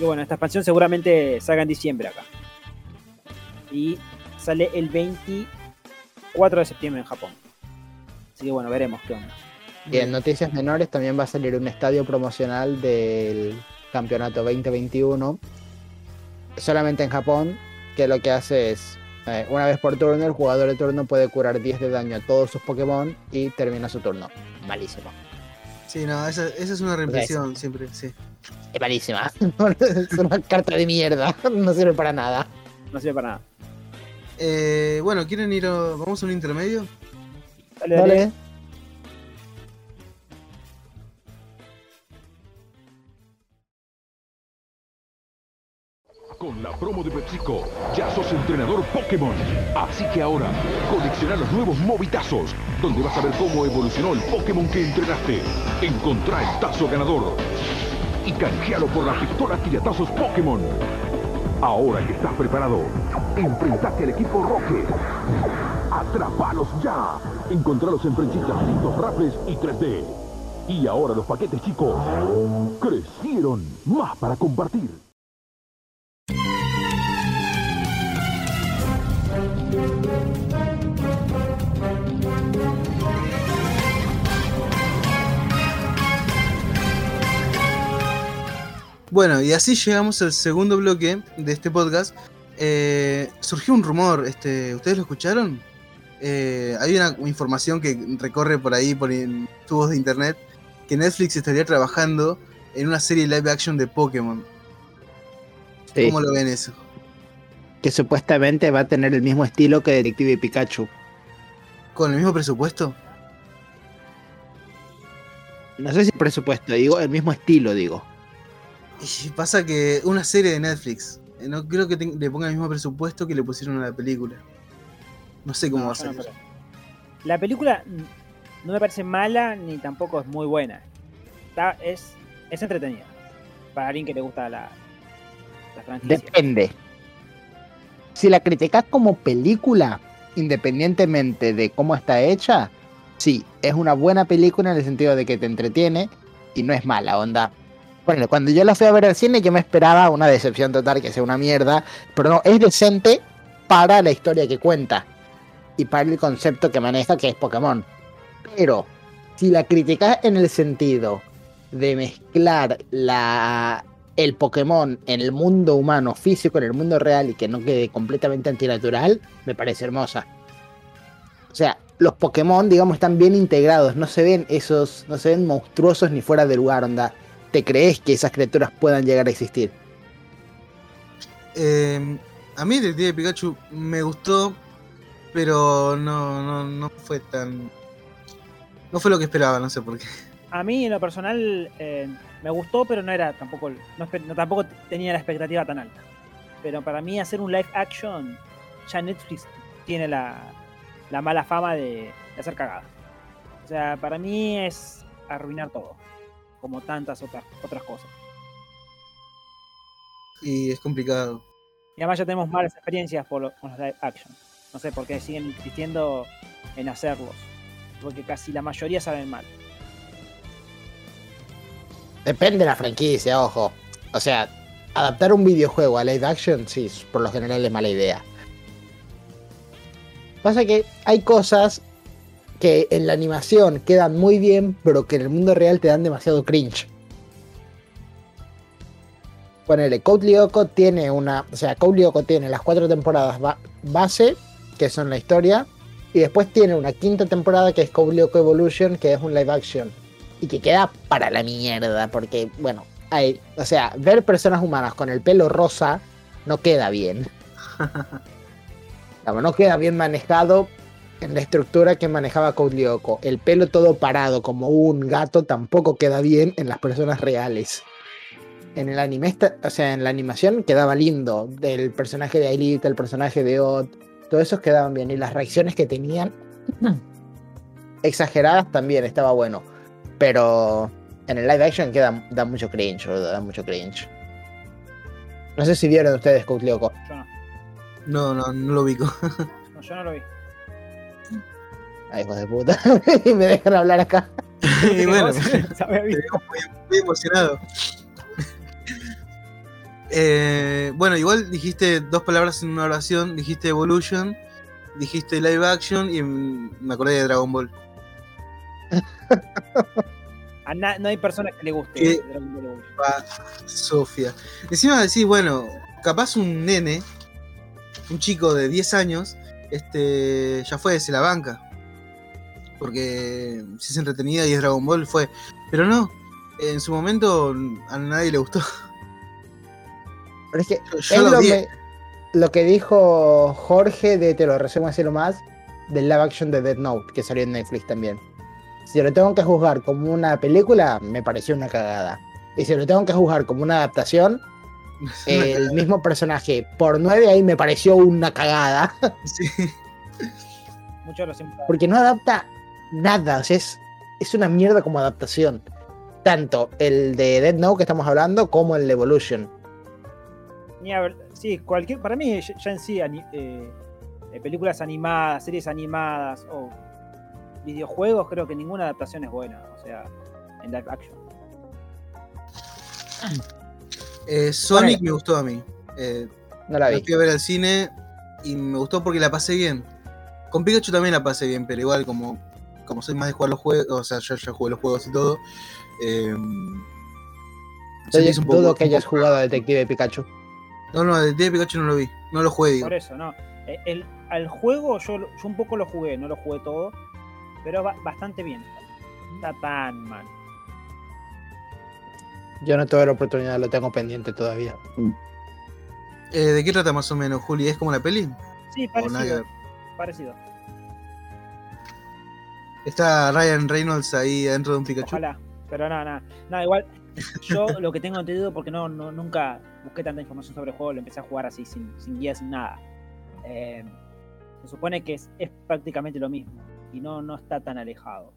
Y bueno, esta expansión seguramente salga en diciembre acá. Y sale el 24 de septiembre en Japón. Así que bueno, veremos qué onda. Y en noticias menores también va a salir un estadio promocional del campeonato 2021, solamente en Japón, que lo que hace es, eh, una vez por turno, el jugador de turno puede curar 10 de daño a todos sus Pokémon y termina su turno. Malísimo. Sí, no, esa, esa es una reimpresión siempre, sí. Es malísima. es una carta de mierda. No sirve para nada. No sirve para nada. Eh, bueno, ¿quieren ir a... ¿Vamos a un intermedio? Dale, dale. Dale. Con la promo de PepsiCo, ya sos entrenador Pokémon. Así que ahora, colecciona los nuevos Movitazos, donde vas a ver cómo evolucionó el Pokémon que entrenaste. Encontrá el tazo ganador y canjealo por la pistola tiratazos Pokémon. Ahora que estás preparado, enfrentate al equipo Rocket. ¡Atrapalos ya! Encontralos en prensitas, tintos, raples y 3D. Y ahora los paquetes chicos crecieron más para compartir. Bueno, y así llegamos al segundo bloque de este podcast. Eh, surgió un rumor, este, ¿ustedes lo escucharon? Eh, hay una información que recorre por ahí, por in- tubos de internet, que Netflix estaría trabajando en una serie live action de Pokémon. Sí, ¿Cómo lo ven eso? que supuestamente va a tener el mismo estilo que Detective Pikachu. ¿Con el mismo presupuesto? No sé si presupuesto, digo, el mismo estilo, digo. Y pasa que una serie de Netflix, eh, no creo que le ponga el mismo presupuesto que le pusieron a la película. No sé cómo No, va a no creo. La película no me parece mala ni tampoco es muy buena. está, es, es entretenida. Para alguien que le gusta la, la franquicia. Depende. Si la criticas como película, independientemente de cómo está hecha, sí, es una buena película en el sentido de que te entretiene y no es mala onda. Bueno, cuando yo la fui a ver al cine, yo me esperaba una decepción total, que sea una mierda, pero no, es decente para la historia que cuenta y para el concepto que maneja, que es Pokémon. Pero si la criticas en el sentido de mezclar la, el Pokémon en el mundo humano físico, en el mundo real y que no quede completamente antinatural, me parece hermosa. O sea, los Pokémon, digamos, están bien integrados, no se ven esos, no se ven monstruosos ni fuera de lugar, onda. ¿Te crees que esas criaturas puedan llegar a existir? Eh, a mí Detective Pikachu me gustó, pero no, no, no fue tan. No fue lo que esperaba, no sé por qué. A mí, en lo personal, eh, me gustó, pero no era tampoco. No, tampoco tenía la expectativa tan alta. Pero para mí, hacer un live action, ya Netflix tiene la, la mala fama de, de hacer cagada. O sea, para mí es arruinar todo. Como tantas otras, otras cosas. Y es complicado. Y además ya tenemos malas experiencias por lo- con los live action. No sé por qué siguen insistiendo en hacerlos. Porque casi la mayoría saben mal. Depende de la franquicia, ojo. O sea, adaptar un videojuego a live action, sí, por lo general es mala idea. Pasa que hay cosas que en la animación quedan muy bien, pero que en el mundo real te dan demasiado cringe. Ponele, Code Lyoko tiene una. O sea, Code Lyoko tiene las cuatro temporadas ba- base, que son la historia, y después tiene una quinta temporada que es Code Lyoko Evolution, que es un live action y que queda para la mierda, porque, bueno, hay, o sea, ver personas humanas con el pelo rosa no queda bien. No queda bien manejado en la estructura que manejaba Code Lyoko. El pelo todo parado como un gato tampoco queda bien en las personas reales. En el anime, o sea, en la animación quedaba lindo. Del personaje de Aelita, el personaje de Odd, todos esos quedaban bien. Y las reacciones que tenían, exageradas también, estaba bueno. Pero en el live action queda, da mucho cringe, da mucho cringe. No sé si vieron ustedes Code Lyoko. Yo no. No, no, no lo ubico. No, yo no lo vi. Ay, hijos de puta. y me dejan hablar acá. y bueno, veo muy, muy emocionado. Eh, bueno, igual dijiste dos palabras en una oración. Dijiste Evolution, dijiste Live Action y me acordé de Dragon Ball. A na- no hay personas que le guste ¿Qué? Dragon Ball. Pa, Sofía. Encima decís, bueno, capaz un nene, un chico de 10 años, este, ya fue, se la banca. Porque si es entretenida y es Dragon Ball, fue. Pero no, en su momento a nadie le gustó. Pero es que Yo, yo es lo me- lo que dijo Jorge de Te lo resumo así más del live action de Dead Note, que salió en Netflix también. Si lo tengo que juzgar como una película, me pareció una cagada. Y si lo tengo que juzgar como una adaptación, el mismo personaje por nueve ahí me pareció una cagada. Sí. Porque no adapta nada. O sea, es, es una mierda como adaptación. Tanto el de Dead Note que estamos hablando como el de Evolution. Sí, cualquier, para mí ya en sí, eh, películas animadas, series animadas o videojuegos, creo que ninguna adaptación es buena, o sea, en live action. Eh, Sonic me gustó a mí. Eh, No la la vi. fui a ver al cine y me gustó porque la pasé bien. Con Pikachu también la pasé bien, pero igual como, como soy más de jugar los juegos, o sea, yo ya jugué los juegos y todo. Eh, un poco- dudo que hayas jugado a Detective Pikachu. No, no, de de Pikachu no lo vi, no lo jugué, digo. Por eso, ¿no? Eh, El, al juego yo, yo un poco lo jugué, no lo jugué todo, pero ba- bastante bien. Está tan mal. Yo no tuve la oportunidad, lo tengo pendiente todavía. Eh, ¿De qué trata más o menos, Juli? ¿Es como la peli? Sí, parecido. Parecido. Está Ryan Reynolds ahí adentro de un Pikachu. Ojalá. Pero nada, nada. Nada, igual. Yo lo que tengo entendido, porque no, no nunca busqué tanta información sobre el juego, lo empecé a jugar así, sin, sin guía, sin nada. Eh, se supone que es, es prácticamente lo mismo. Y no, no está tan alejado.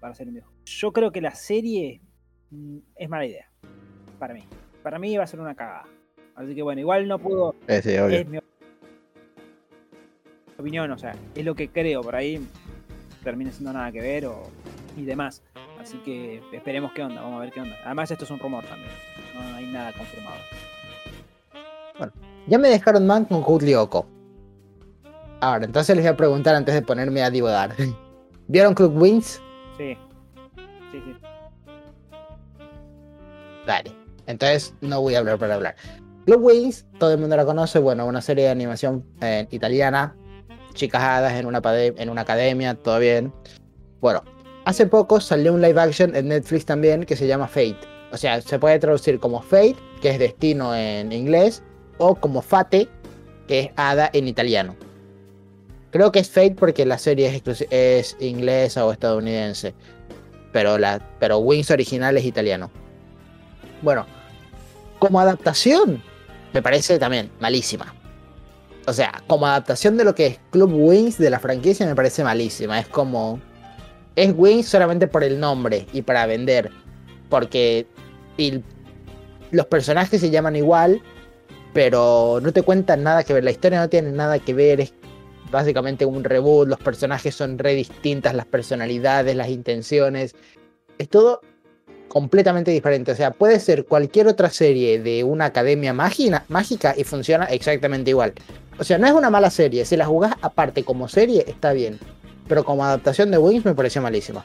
para hacer un videojuego. Yo creo que la serie mm, es mala idea. Para mí. Para mí va a ser una cagada. Así que bueno, igual no puedo. Eh, sí, obvio. Es mi opinión, o sea, es lo que creo. Por ahí termine siendo nada que ver o, y demás. Así que esperemos qué onda, vamos a ver qué onda. Además, esto es un rumor también. No hay nada confirmado. Ya me dejaron man con Lyoko. Ahora, entonces les voy a preguntar antes de ponerme a divagar. ¿Vieron Club Wings? Sí. Sí, sí. Dale. Entonces no voy a hablar para hablar. Club Wings, todo el mundo la conoce. Bueno, una serie de animación eh, italiana. Chicas hadas en una, en una academia, todo bien. Bueno, hace poco salió un live action en Netflix también que se llama Fate. O sea, se puede traducir como Fate, que es destino en inglés, o como Fate, que es hada en italiano. Creo que es Fate porque la serie es, es inglesa o estadounidense. Pero, la, pero Wings original es italiano. Bueno, como adaptación, me parece también malísima. O sea, como adaptación de lo que es Club Wings de la franquicia, me parece malísima. Es como. Es Wings solamente por el nombre y para vender. Porque los personajes se llaman igual, pero no te cuentan nada que ver. La historia no tiene nada que ver. Es básicamente un reboot. Los personajes son re distintas, las personalidades, las intenciones. Es todo completamente diferente. O sea, puede ser cualquier otra serie de una academia mágina- mágica y funciona exactamente igual. O sea, no es una mala serie. Si la jugás aparte como serie, está bien. Pero como adaptación de Wings me pareció malísima.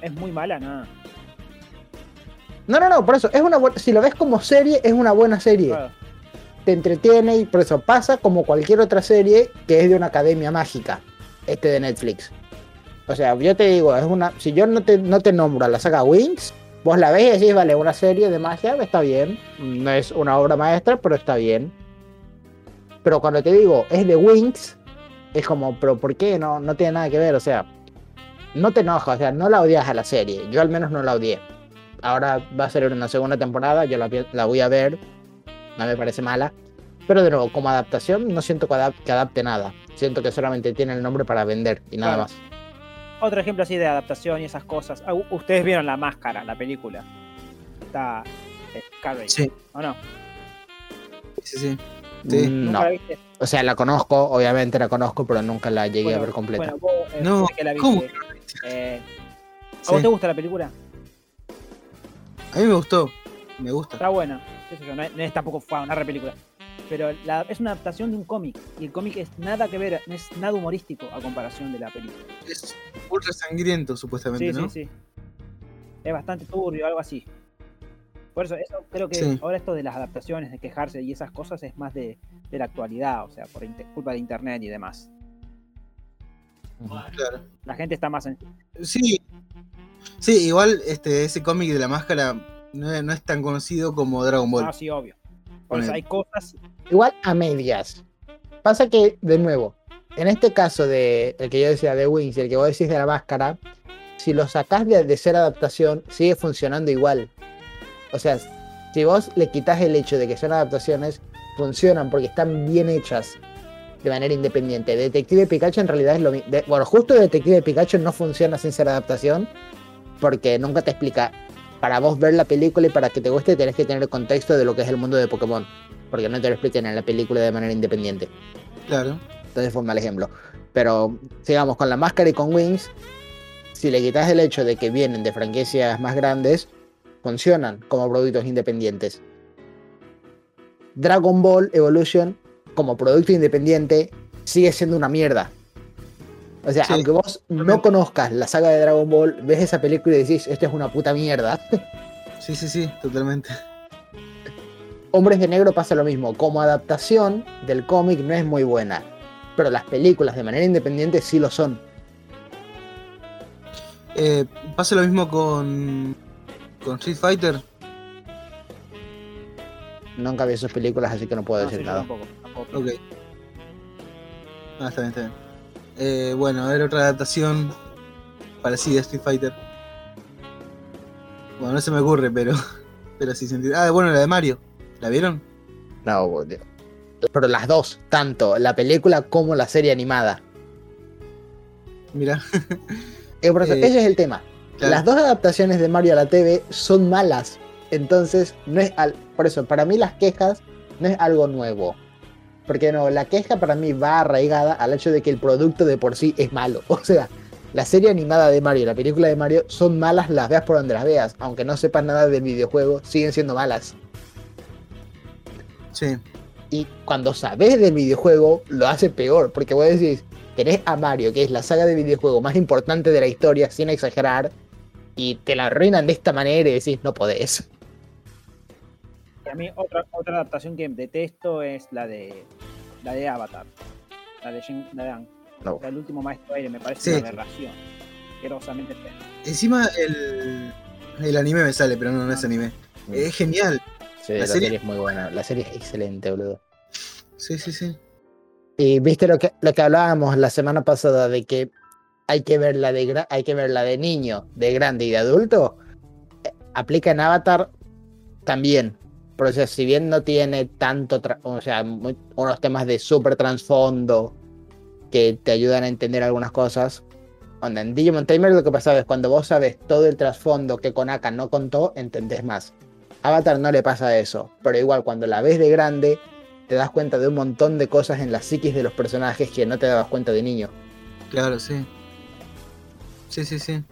Es muy mala, nada. No, no, no, por eso, es una buena. Si lo ves como serie, es una buena serie. Claro. Te entretiene y por eso pasa como cualquier otra serie que es de una academia mágica. Este de Netflix. O sea, yo te digo, es una. Si yo no te, no te nombro a la saga Wings, vos la ves y decís, vale, una serie de magia, está bien. No es una obra maestra, pero está bien. Pero cuando te digo, es de Wings, es como, pero ¿por qué? No, no tiene nada que ver, o sea. No te enojas, o sea, no la odias a la serie. Yo al menos no la odié. Ahora va a salir una segunda temporada, yo la, voy a ver. No me parece mala. Pero de nuevo, como adaptación, no siento que, adap- que adapte nada. Siento que solamente tiene el nombre para vender y nada Claro. más. Otro ejemplo así de adaptación y esas cosas. Ah, Ustedes vieron La Máscara, la película. Está eh, Carrey, Sí, ¿o no? sí, sí. Sí. Mm, ¿Nunca No. O sea, la conozco, obviamente la conozco, pero nunca la llegué Bueno, a ver completa. Bueno, vos, eh, No, que la viste. ¿cómo? Eh, ¿A Sí. vos te gusta la película? A mí me gustó. Me gusta. Está buena. no, es, no es tampoco fue una re película. Pero la- es una adaptación de un cómic. Y el cómic es nada que ver, no es nada humorístico a comparación de la película. Es ultra sangriento, supuestamente, Sí, ¿no? sí, sí. Es bastante turbio, algo así. Por eso, eso creo que Sí. ahora esto de las adaptaciones, de quejarse y esas cosas es más de, de la actualidad, o sea, por culpa de internet y demás. Claro. La gente está más en. Sí. Sí, igual este, ese cómic de la máscara no es, no es tan conocido como Dragon Ball. Ah, sí, obvio. Por eso hay cosas. Igual a medias. Pasa que, de nuevo, en este caso de el que yo decía de Wings y el que vos decís de la máscara, si lo sacás de, ser adaptación, sigue funcionando igual. O sea, si vos le quitas el hecho de que son adaptaciones, funcionan porque están bien hechas de manera independiente. Detective Pikachu en realidad es lo mismo. Bueno, justo Detective Pikachu no funciona sin ser adaptación porque nunca te explica. Para vos ver la película y para que te guste tenés que tener el contexto de lo que es el mundo de Pokémon porque no te lo explican en la película de manera independiente. Claro. Entonces fue un mal ejemplo. Pero sigamos con la máscara y con Wings. Si le quitas el hecho de que vienen de franquicias más grandes, funcionan como productos independientes. Dragon Ball Evolution, como producto independiente, sigue siendo una mierda. O sea, Sí, aunque vos no conozcas la saga de Dragon Ball, ves esa película y decís, esto es una puta mierda. Sí, sí, sí, totalmente. Hombres de Negro pasa lo mismo. Como adaptación del cómic no es muy buena. Pero las películas de manera independiente sí lo son. Eh, pasa lo mismo con, con Street Fighter. Nunca vi sus películas, así que no puedo No, decir nada. tampoco, tampoco. Ok. Ah, está bien, está bien. Eh, bueno, a ver otra adaptación parecida a Street Fighter. Bueno, no se me ocurre, pero, pero sí sentido. Ah, bueno, la de Mario. ¿La vieron? No, boludo. Pero las dos, tanto la película como la serie animada. Mira. Eh, eso, Eh, ese es el tema. Claro. Las dos adaptaciones de Mario a la TV son malas. Entonces, no es al- por eso, para mí las quejas no es algo nuevo. Porque no, la queja para mí va arraigada al hecho de que el producto de por sí es malo. O sea, la serie animada de Mario y la película de Mario son malas, las veas por donde las veas. Aunque no sepas nada del videojuego, siguen siendo malas. Sí. Y cuando sabes del videojuego, lo hace peor. Porque vos decís, tenés a Mario, que es la saga de videojuego más importante de la historia, sin exagerar, y te la arruinan de esta manera y decís, no podés. Y a mí otra, otra adaptación que detesto es la de la de Avatar. La de de Aang. No. O sea, el último maestro aire me parece Sí. una aberración. Encima el, el anime me sale, pero no, no es anime. Es genial. Sí, La la, serie- serie... es muy buena. La serie es excelente, boludo. Sí, sí, sí. Y viste lo que, lo que hablábamos la semana pasada de que hay que verla de hay que verla de niño, de grande y de adulto. Eh, Aplica en Avatar también. Pero o sea, si bien no tiene tanto, o sea, muy- unos temas de súper trasfondo que te ayudan a entender algunas cosas. Onda, en Digimon Tamer lo que pasa es cuando vos sabes todo el trasfondo que Konaka no contó, entendés más. Avatar no le pasa eso, pero igual cuando la ves de grande, te das cuenta de un montón de cosas en la psiquis de los personajes que no te dabas cuenta de niño. Claro, sí. Sí, sí, sí.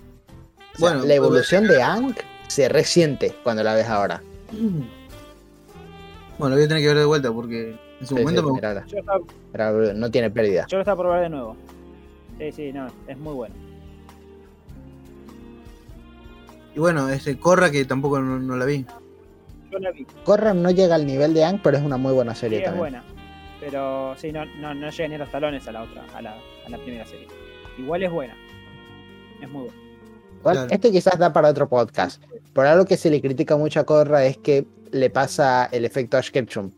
O sea, Bueno, la evolución de Aang se resiente cuando la ves ahora. Bueno, voy a tener que ver de vuelta porque en su Sí, momento sí, me mirala, Yo estaba, mirala, no tiene pérdida. yo lo estaba por ver de nuevo. Sí, sí, no, es muy bueno. Y bueno, este Corra que tampoco no, no la vi. Yo la vi, Korra no llega al nivel de Aang, pero es una muy buena sí, serie es también. buena. Pero sí, no, no, no llega ni a los talones a la otra, a la, a la primera serie. Igual es buena. Es muy buena. Igual, Claro. Esto quizás da para otro podcast. Por algo que se le critica mucho a Korra es que le pasa el efecto Ash Ketchum,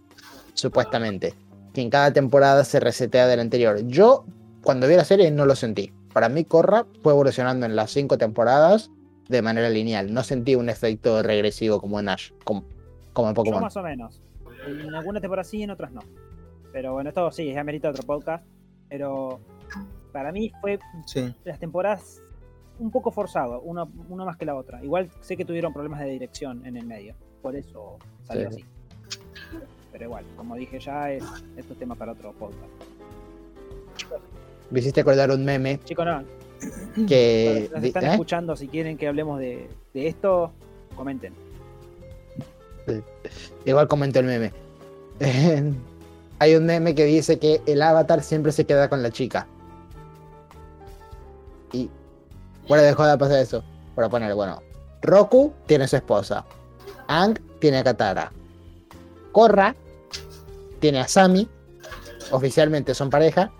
supuestamente. Que en cada temporada se resetea del anterior. Yo, cuando vi la serie, no lo sentí. Para mí, Korra fue evolucionando en las cinco temporadas de manera lineal. No sentí un efecto regresivo como en Ash, como, como en Yo Pokémon. más o menos. En algunas temporadas sí, en otras no. Pero bueno, esto sí, ya merita otro podcast. Pero para mí fue Sí. las temporadas un poco forzado, una, una más que la otra. Igual sé que tuvieron problemas de dirección en el medio, por eso salió Sí. así. Pero igual, como dije ya, es, esto es tema para otro podcast. Me hiciste acordar un meme Chicos, no, que. los di- están ¿eh? escuchando, si quieren que hablemos de, de esto, comenten. Igual comentó el meme. Hay un meme que dice que el avatar siempre se queda con la chica. Y dejó de pasar eso. Para poner, bueno, Roku tiene su esposa. Ang tiene a Katara. Korra tiene a Sami. Oficialmente son pareja.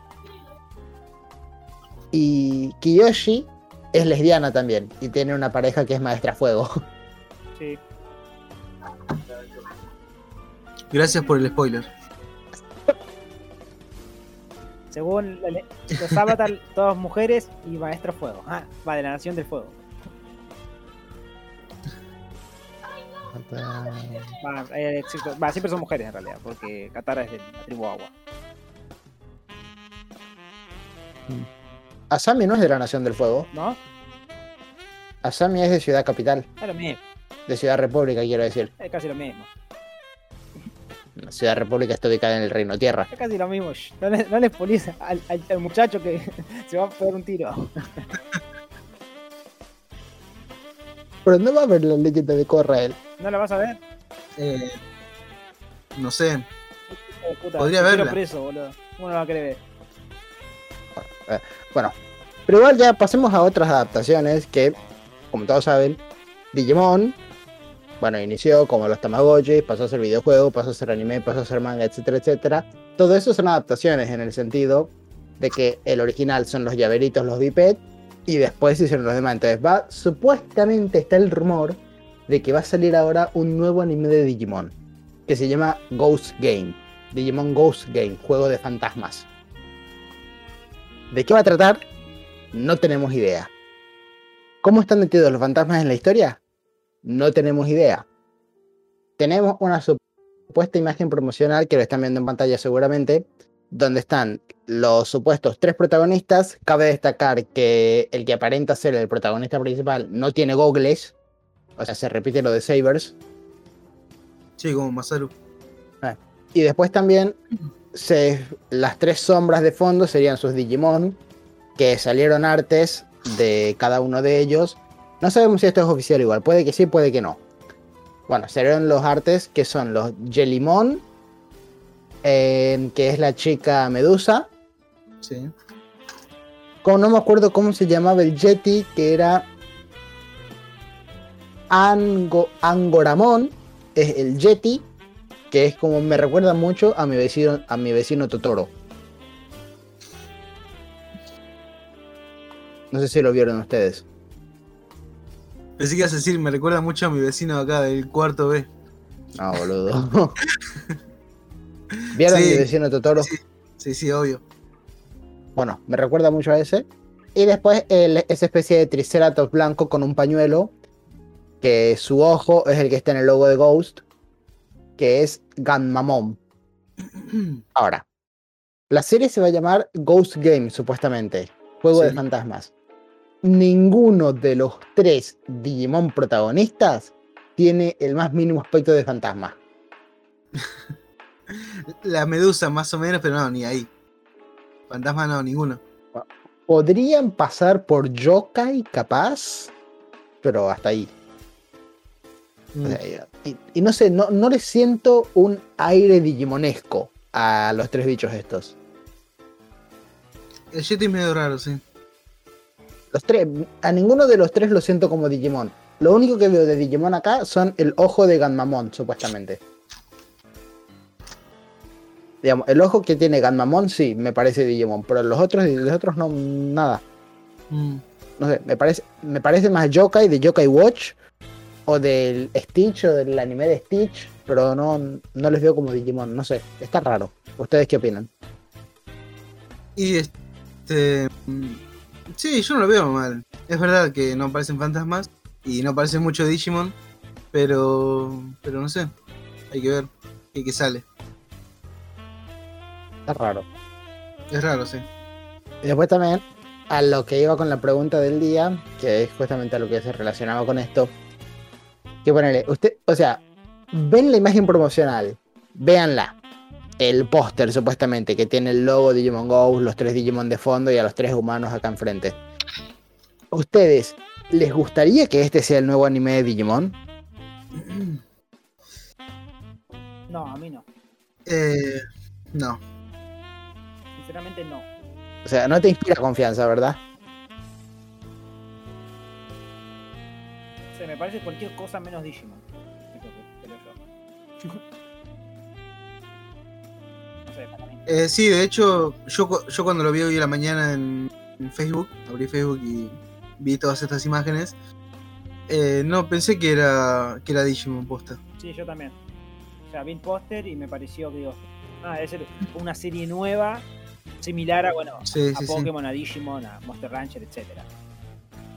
Y Kiyoshi es lesbiana también. Y tiene una pareja que es maestra fuego. Sí, Gracias por el spoiler. según los Avatar, todas mujeres y Maestro Fuego. Ah, va de la Nación del Fuego. Va, eh, va, siempre son mujeres en realidad, porque Katara es de la tribu Agua. Asami no es de la Nación del Fuego. ¿No? Asami es de Ciudad Capital. Es lo mismo, De Ciudad República, quiero decir. es casi lo mismo. Ciudad República está ubicada en el Reino Tierra. Es casi lo mismo. No le, no le spoilees al, al- al muchacho que se va a pegar un tiro. Pero no va a haber la leyenda de Korra él. ¿No la vas a ver? Eh, no sé. Puta, Podría verla. preso, boludo. ¿Cómo no la ver? Bueno, pero igual ya pasemos a otras adaptaciones que, como todos saben, Digimon, bueno, inició como los Tamagotchi, pasó a ser videojuego, pasó a ser anime, pasó a ser manga, etcétera, etcétera. Todo eso son adaptaciones en el sentido de que el original son los llaveritos, los biped, y después hicieron los demás. Entonces va, supuestamente está el rumor de que va a salir ahora un nuevo anime de Digimon, que se llama Ghost Game. Digimon Ghost Game, juego de fantasmas. ¿De qué va a tratar? No tenemos idea. ¿Cómo están metidos los fantasmas en la historia? No tenemos idea. Tenemos una supuesta imagen promocional que lo están viendo en pantalla seguramente, donde están los supuestos tres protagonistas, cabe destacar que el que aparenta ser el protagonista principal no tiene gogles, o sea, se repite lo de Sabers. Sí, como Masaru. Y después también se, las tres sombras de fondo serían sus Digimon, que salieron artes de cada uno de ellos. No sabemos si esto es oficial igual, puede que sí, puede que no. Bueno, salieron los artes que son los Jellymon, eh, que es la chica Medusa. Sí. Como no me acuerdo cómo se llamaba el Yeti, que era Ango, Angoramon, es el Yeti, que es como me recuerda mucho a mi vecino, a mi vecino Totoro. No sé si lo vieron ustedes. Pensé que ibas a decir, me recuerda mucho a mi vecino acá del cuarto B. No, boludo. ¿Vieron a mi vecino Totoro? sí. Sí, sí, obvio. Bueno, me recuerda mucho a ese. Y después el- esa especie de Triceratops blanco con un pañuelo, que su ojo es el que está en el logo de Ghost, que es Ganmamon. Ahora, la serie se va a llamar Ghost Game, supuestamente. Juego de fantasmas. Ninguno de los tres Digimon protagonistas tiene el más mínimo aspecto de fantasma. La medusa más o menos, pero no, ni ahí. Fantasma no, ninguno. Podrían pasar por Yokai, capaz, pero hasta ahí. O sea, y, y no sé, no, no le siento un aire digimonesco a los tres bichos estos. El Yeti es medio raro, sí. Los tres, a ninguno de los tres lo siento como Digimon. Lo único que veo de Digimon acá son el ojo de Ganmamon, supuestamente. Digamos, el ojo que tiene Ganmamon sí, me parece Digimon, pero los otros, los otros no, nada. Mm. No sé, me parece, me parece más Yokai de Yokai Watch o del Stitch o del anime de Stitch, pero no, no les veo como Digimon, no sé, está raro. ¿Ustedes qué opinan? Y este. Sí, yo no lo veo mal. Es verdad que no parecen fantasmas y no parecen mucho Digimon, pero. Pero no sé. Hay que ver qué, qué sale. Está raro. Es raro, sí. Y después también, a lo que iba con la pregunta del día, que es justamente a lo que se relacionaba con esto, que ponerle, usted, o sea, ven la imagen promocional, véanla. El póster supuestamente que tiene el logo de Digimon Go, los tres Digimon de fondo y a los tres humanos acá enfrente. ¿Ustedes les gustaría que este sea el nuevo anime de Digimon? No, a mí no. Eh, no. Sinceramente no. O sea, no te inspira confianza, ¿verdad? O sea, me parece cualquier cosa menos Digimon. Eh, sí, de hecho, yo, yo cuando lo vi hoy a la mañana en, en Facebook, abrí Facebook y vi todas estas imágenes. eh, no, pensé que era, que era Digimon posta. Sí, yo también. O sea, vi el póster y me pareció que digo, ah, debe ser una serie nueva, similar a, bueno, Sí, a sí, sí. Pokémon, a Digimon, a Monster Rancher, etcétera.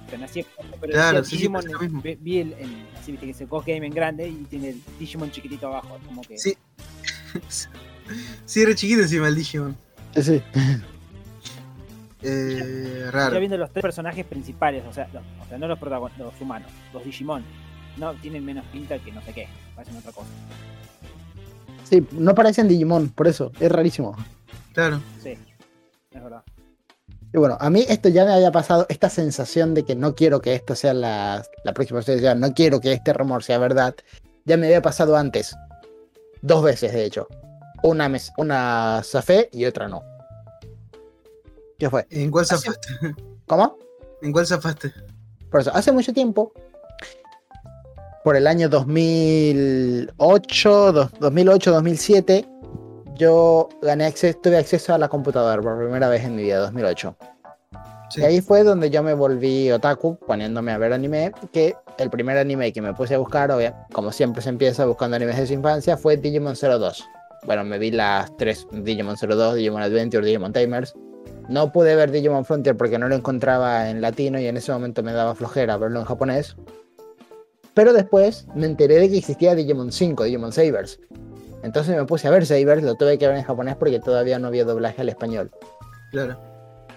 O sea, nací- pero Claro, decía sí, sí, Digimon, vi, el, el- así viste que Ghost Game en grande y tiene el Digimon chiquitito abajo, como que Sí. sí, era chiquito encima el Digimon. Sí. Eh, ya raro. viendo los tres personajes principales, o sea, los- o sea no los protagonistas, los humanos, los Digimon, no tienen menos pinta que no sé qué, parecen otra cosa. Sí, no parecen Digimon, por eso, es rarísimo. Claro. Sí, es verdad. Y bueno, a mí esto ya me había pasado, esta sensación de que no quiero que esto sea la, la próxima serie, no quiero que este rumor sea verdad, ya me había pasado antes. Dos veces, de hecho. Una, mes, una zafé y otra no. ¿Qué fue? ¿En cuál Hace- zafaste? ¿Cómo? ¿En cuál zafaste? Por eso, hace mucho tiempo, por el año 2008, dos- 2008, 2007, yo gané acceso, tuve acceso a la computadora por primera vez en mi vida, 2008. Sí. Y ahí fue donde yo me volví otaku, poniéndome a ver anime, que el primer anime que me puse a buscar, obvia- como siempre se empieza buscando animes de su infancia, fue Digimon 02. Bueno, me vi las tres Digimon 02, Digimon Adventure, Digimon Tamers. No pude ver Digimon Frontier porque no lo encontraba en latino y en ese momento me daba flojera verlo en japonés. Pero después me enteré de que existía Digimon 5, Digimon Sabers. Entonces me puse a ver Sabers, lo tuve que ver en japonés porque todavía no había doblaje al español. Claro.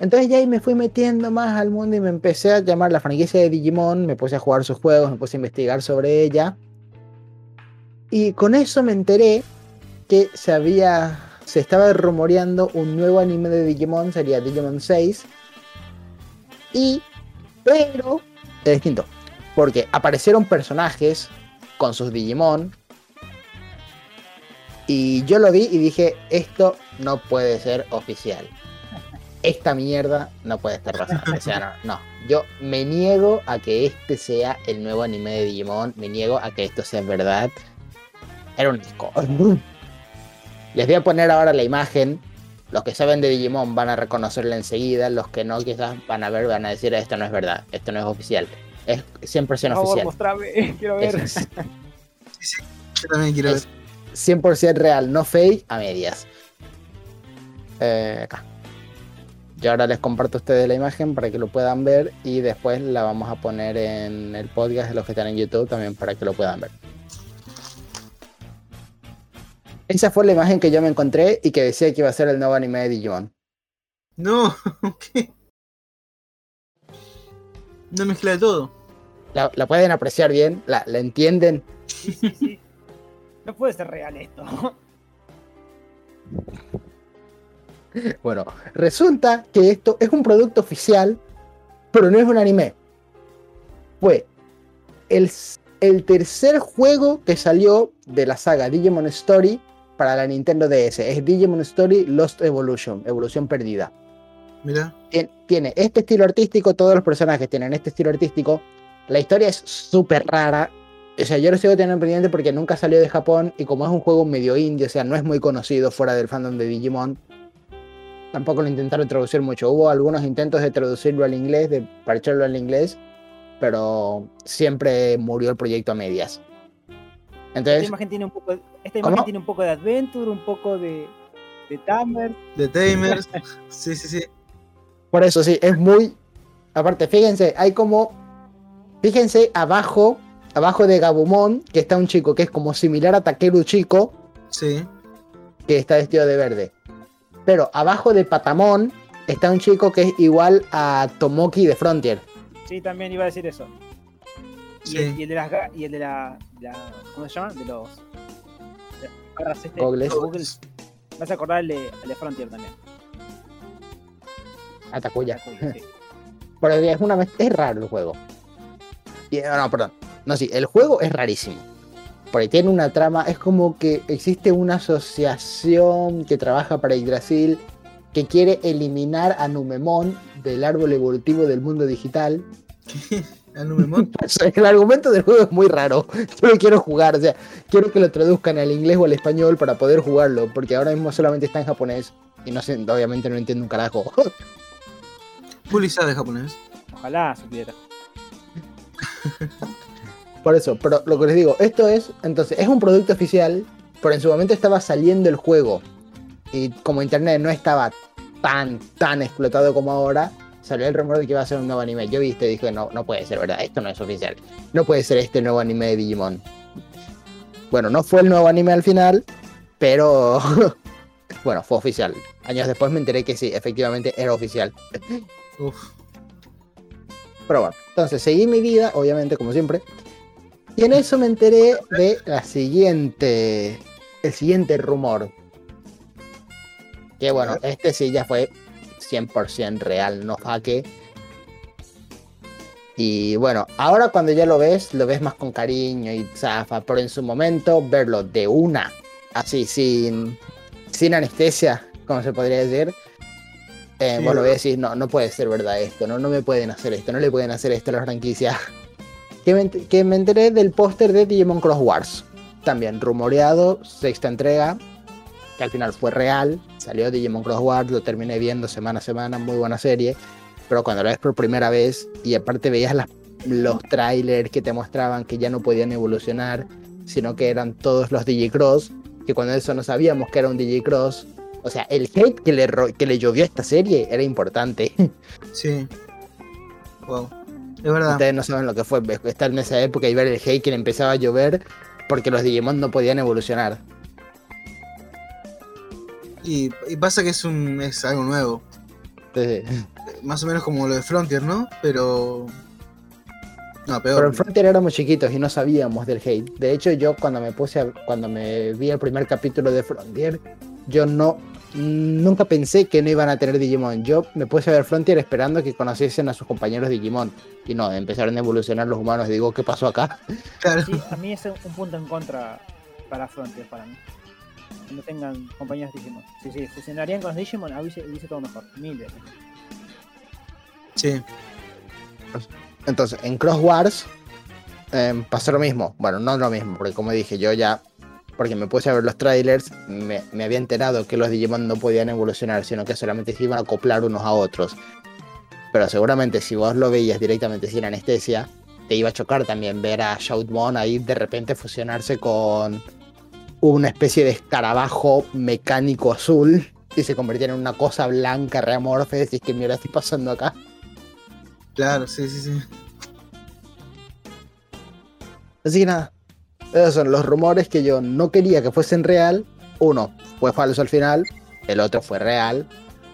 Entonces ya ahí me fui metiendo más al mundo y me empecé a llamar la franquicia de Digimon, me puse a jugar sus juegos, me puse a investigar sobre ella. Y con eso me enteré que se había se estaba rumoreando un nuevo anime de Digimon, sería Digimon 6. Y pero es distinto, porque aparecieron personajes con sus Digimon y yo lo vi y dije, esto no puede ser oficial esta mierda no puede estar pasando. O sea, no, no. Yo me niego a que este sea el nuevo anime de Digimon. Me niego a que esto sea verdad. Era un disco. Les voy a poner ahora la imagen. Los que saben de Digimon van a reconocerla enseguida. Los que no, quizás van a ver, van a decir: Esto no es verdad. Esto no es oficial. Es 100% Por favor, oficial. mostrame, quiero ver. Es Sí, sí. Yo también quiero ver. 100% real, no fake, a medias. Eh, acá. Yo ahora les comparto a ustedes la imagen para que lo puedan ver y después la vamos a poner en el podcast de los que están en YouTube también para que lo puedan ver. Esa fue la imagen que yo me encontré y que decía que iba a ser el nuevo anime de Digimon. No, ¿qué? Una mezcla de todo. ¿La, la pueden apreciar bien? ¿La, la entienden? Sí, sí, sí. No puede ser real esto. Bueno, resulta que esto es un producto oficial, pero no es un anime. Fue el, el tercer juego que salió de la saga Digimon Story para la Nintendo DS. Es Digimon Story Lost Evolution, Evolución Perdida. Mira. Tien- Tiene este estilo artístico, todos los personajes tienen este estilo artístico. La historia es súper rara. O sea, yo lo sigo teniendo pendiente porque nunca salió de Japón y como es un juego medio indie, o sea, no es muy conocido fuera del fandom de Digimon, tampoco lo intentaron traducir mucho. Hubo algunos intentos de traducirlo al inglés, de parcharlo al inglés, pero siempre murió el proyecto a medias. Esta Entonces, imagen tiene un poco, esta ¿Cómo? imagen tiene un poco de Adventure, un poco de, de Tamer. De Tamers. Sí, sí, sí. por eso sí, es muy... Aparte, fíjense, hay como... Fíjense abajo, abajo de Gabumon, que está un chico que es como similar a Takeru Chico, Sí. que está vestido de verde. Pero abajo de Patamon está un chico que es igual a Tomoki de Frontier. Sí, también iba a decir eso. Y, el, y el de las ga- y el de la, la- ¿cómo se llama? De los de las garras este. Goggles. Me hace acordar el de, el de Frontier también. A Takuya. Takuya, sí. Pero es, una, es raro el juego. Y- eh, no, perdón. No, sí, el juego es rarísimo. Porque tiene una trama, es como que existe una asociación que trabaja para Yggdrasil que quiere eliminar a Numemon del árbol evolutivo del mundo digital. El argumento del juego es muy raro. Yo lo quiero jugar, o sea, quiero que lo traduzcan al inglés o al español para poder jugarlo, porque ahora mismo solamente está en japonés y no sé, obviamente no entiendo un carajo. Bully sabe japonés. Ojalá supiera. Por eso, pero lo que les digo, esto es, entonces, es un producto oficial, pero en su momento estaba saliendo el juego. Y como internet no estaba tan, tan explotado como ahora, salió el rumor de que iba a ser un nuevo anime. Yo viste dije, no, no puede ser, ¿verdad? Esto no es oficial. No puede ser este nuevo anime de Digimon. Bueno, no fue el nuevo anime al final, pero bueno, fue oficial. Años después me enteré que sí, efectivamente era oficial. Uf. Pero bueno, entonces seguí mi vida, obviamente, como siempre. Y en eso me enteré de la siguiente. El siguiente rumor. Que bueno, este sí ya fue 100% real, no jaque. Y bueno, ahora cuando ya lo ves, lo ves más con cariño y zafa, pero en su momento verlo de una, así, sin, sin anestesia, como se podría decir, eh, Sí, vos lo ves y decís, no, no puede ser verdad esto, no, no me pueden hacer esto, no le pueden hacer esto a la franquicia. que, me, que me enteré del póster de Digimon Cross Wars, también rumoreado, sexta entrega, que al final fue real, salió Digimon Cross Wars, lo terminé viendo semana a semana, muy buena serie, pero cuando la ves por primera vez y aparte veías las- los trailers que te mostraban que ya no podían evolucionar, sino que eran todos los Digicross, que cuando eso no sabíamos que era un Digicross, o sea, el hate que le, que le llovió a esta serie era importante. Sí. Wow. Es verdad. Ustedes no saben lo que fue estar en esa época y ver el hate que le empezaba a llover porque los Digimon no podían evolucionar. Y, y pasa que es un es algo nuevo. Sí, sí. Más o menos como lo de Frontier, ¿no? Pero. No, Pero peor. en Frontier éramos chiquitos y no sabíamos del hate. De hecho, yo cuando me puse a- cuando me vi el primer capítulo de Frontier, yo no nunca pensé que no iban a tener Digimon. Yo me puse a ver Frontier esperando que conociesen a sus compañeros Digimon. Y no, empezaron a evolucionar los humanos. Digo, ¿qué pasó acá? Claro. Sí, a mí es un punto en contra para Frontier, para mí. Que no tengan compañías Digimon. Sí, sí, fusionarían con los Digimon, hubiese, hubiese todo mejor. Mil veces. Sí. Entonces, en Cross Wars em, pasó lo mismo. Bueno, no lo mismo, porque como dije, yo ya, porque me puse a ver los trailers, me, me había enterado que los Digimon no podían evolucionar, sino que solamente se iban a acoplar unos a otros. Pero seguramente si vos lo veías directamente sin anestesia, te iba a chocar también ver a Shoutmon ahí de repente fusionarse con una especie de escarabajo mecánico azul y se convirtiera en una cosa blanca reamorfe. Decís que mierda estoy pasando acá. Claro, sí, sí, sí. Así que nada, esos son los rumores que yo no quería que fuesen real. Uno fue falso al final, el otro fue real.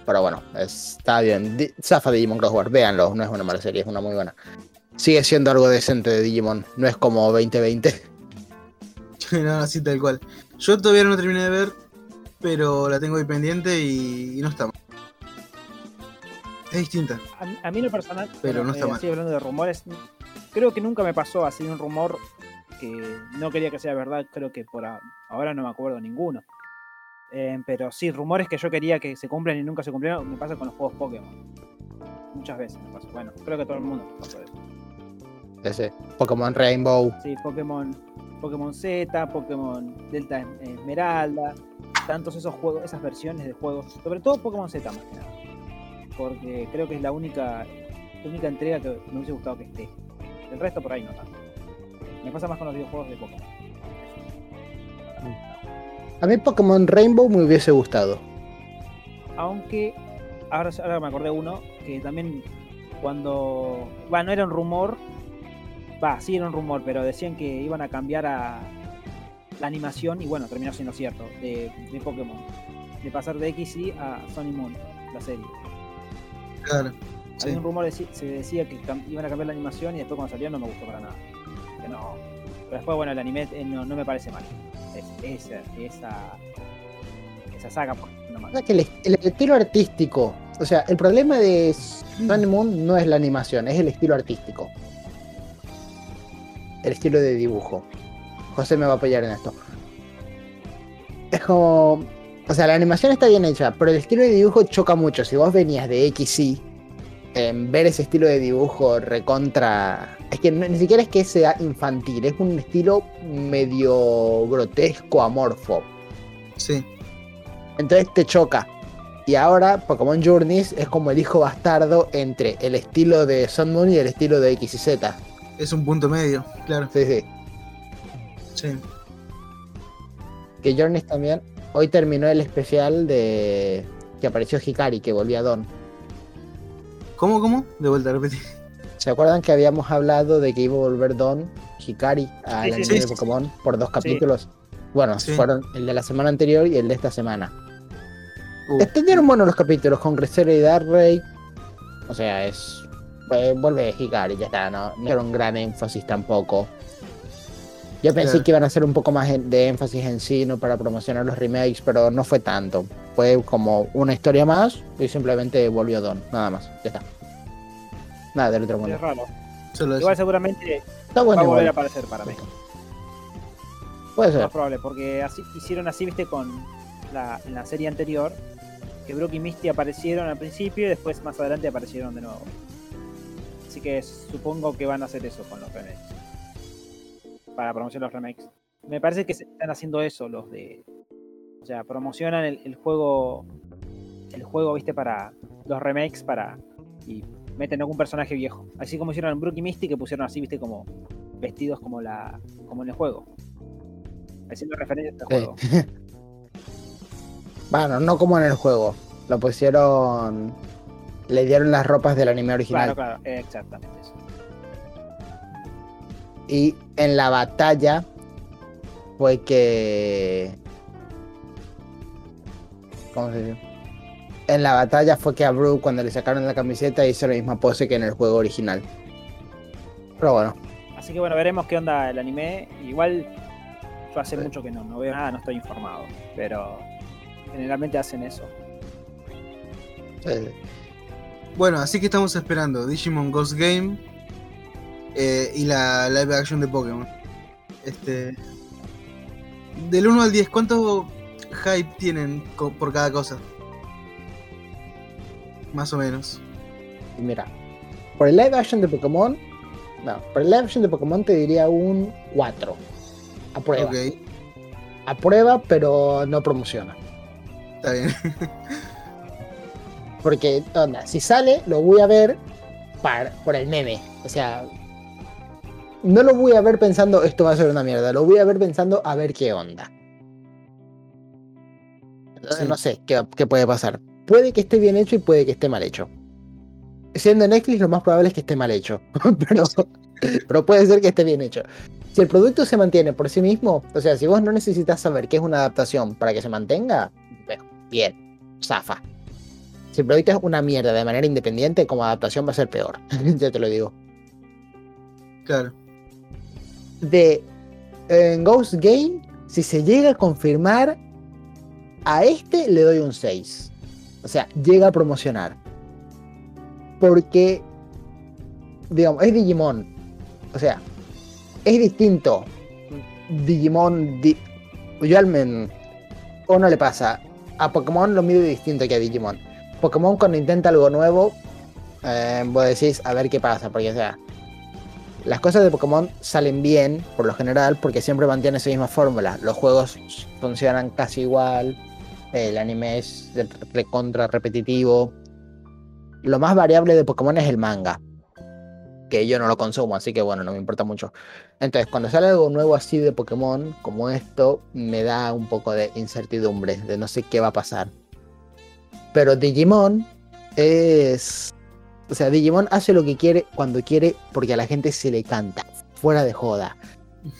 Pero bueno, está bien. Di- Zafa Digimon Cross Wars, véanlo, no es una mala serie, es una muy buena. Sigue siendo algo decente de Digimon, no es como 2020. no, así tal cual. Yo todavía no terminé de ver, pero la tengo ahí pendiente y, y no está mal. Es distinta. A, mí- a mí en lo personal, Pero no está mal. así hablando de rumores, creo que nunca me pasó así un rumor que no quería que sea verdad, creo que por a- ahora no me acuerdo ninguno. Eh, pero sí, rumores que yo quería que se cumplan y nunca se cumplieron, me pasa con los juegos Pokémon. Muchas veces me pasó. Bueno, creo que todo el mundo pasó eso. Ese, Pokémon Rainbow. Sí, Pokémon, Pokémon Z, Pokémon Delta Esmeralda, tantos esos juegos, esas versiones de juegos, sobre todo Pokémon Z más que nada. Porque creo que es la única, la única entrega que me hubiese gustado que esté. El resto por ahí no tanto. Me pasa más con los videojuegos de Pokémon. A mí Pokémon Rainbow me hubiese gustado. Aunque ahora, ahora me acordé uno que también cuando. Va, no era un rumor. Va, sí era un rumor, pero decían que iban a cambiar a la animación y bueno, terminó siendo cierto, de, de Pokémon. De pasar de XY a Sun y Moon, la serie. Claro. Sí. Había un rumor, deci- se decía que iban a cambiar la animación y después cuando salió no me gustó para nada. Que no. Pero después, bueno, el anime eh, no, no me parece mal. Es, esa, esa, esa saga, pues, no mal. O sea, que el, el estilo artístico, o sea, el problema de Sun Moon no es la animación, es el estilo artístico. El estilo de dibujo. José me va a apoyar en esto. Es como. O sea, la animación está bien hecha, pero el estilo de dibujo choca mucho. Si vos venías de XY, en ver ese estilo de dibujo recontra. Es que ni siquiera es que sea infantil, es un estilo medio grotesco, amorfo. Sí. Entonces te choca. Y ahora Pokémon Journeys es como el hijo bastardo entre el estilo de Sun Moon y el estilo de X y Z. Es un punto medio, claro. Sí, sí. Sí. Que Journeys también. Hoy terminó el especial de que apareció Hikari, que volvía a Don. ¿Cómo, cómo? De vuelta, repetí. ¿Se acuerdan que habíamos hablado de que iba a volver Don Hikari al Sí, sí, anime sí, de sí. Pokémon por dos capítulos? Bueno, Sí. fueron el de la semana anterior y el de esta semana. Uh, Estuvieron buenos los capítulos con Crescera y Darkrai. O sea, es. Eh, vuelve Hikari, ya está, no, no era un gran énfasis tampoco. Yo pensé Claro. que iban a hacer un poco más de énfasis en sí, ¿no? Para promocionar los remakes, pero no fue tanto. Fue como una historia más y simplemente volvió Don, nada más, ya está. Nada del otro mundo. Es raro. solo. Igual seguramente Está va a volver a aparecer para mí. Puede Más ser. probable, porque así hicieron así, viste, con la, en la serie anterior, que Brook y Misty aparecieron al principio y después más adelante aparecieron de nuevo. Así que supongo que van a hacer eso con los remakes. Para promocionar los remakes. Me parece que se están haciendo eso los de. O sea, promocionan el, el juego. El juego, viste, para los remakes para. Y meten algún personaje viejo. Así como hicieron en Brook y Misty, que pusieron así, viste, como vestidos como la. como en el juego. Haciendo referencia al Sí. juego. Bueno, no como en el juego. Lo pusieron. Le dieron las ropas del anime original. Claro, claro, exactamente eso. Y en la batalla fue que. ¿cómo se dice? En la batalla fue que a Bru cuando le sacaron la camiseta hizo la misma pose que en el juego original. Pero bueno, Así que bueno, veremos qué onda el anime. Igual yo hace Sí. mucho que no, no veo nada, no estoy informado. Pero generalmente hacen eso. eh, Bueno, así que estamos esperando Digimon Ghost Game eh, y la live action de Pokémon. Este. Del 1 al 10, ¿cuánto hype tienen por cada cosa? Más o menos. mira, por el live action de Pokémon, no, por el live action de Pokémon te diría un 4. A prueba. Ok, A prueba, pero no promociona. está bien. Porque, onda, si sale, lo voy a ver par- por el meme. O sea, no lo voy a ver pensando esto va a ser una mierda. Lo voy a ver pensando a ver qué onda. Entonces, Sí. no sé qué, qué puede pasar. Puede que esté bien hecho y puede que esté mal hecho. Siendo Netflix, lo más probable es que esté mal hecho. pero, pero puede ser que esté bien hecho. Si el producto se mantiene por sí mismo, o sea, si vos no necesitas saber qué es una adaptación para que se mantenga, bien, zafa. Si producto es una mierda de manera independiente, como adaptación va a ser peor. ya te lo digo. Claro. De en Ghost Game, si se llega a confirmar, a este le doy un 6. O sea, llega a promocionar. Porque, digamos, es Digimon. O sea, es distinto. Digimon. Di- yo al men. O no le pasa. A Pokémon lo mide distinto que a Digimon. Pokémon cuando intenta algo nuevo, eh, vos decís a ver qué pasa, porque o sea, las cosas de Pokémon salen bien, por lo general, porque siempre mantiene esa misma fórmula. Los juegos funcionan casi igual, el anime es recontra repetitivo. Lo más variable de Pokémon es el manga, que yo no lo consumo, así que bueno, no me importa mucho. Entonces, cuando sale algo nuevo así de Pokémon, como esto, me da un poco de incertidumbre, de no sé qué va a pasar. Pero Digimon es. O sea, Digimon hace lo que quiere cuando quiere porque a la gente se le canta. Fuera de joda.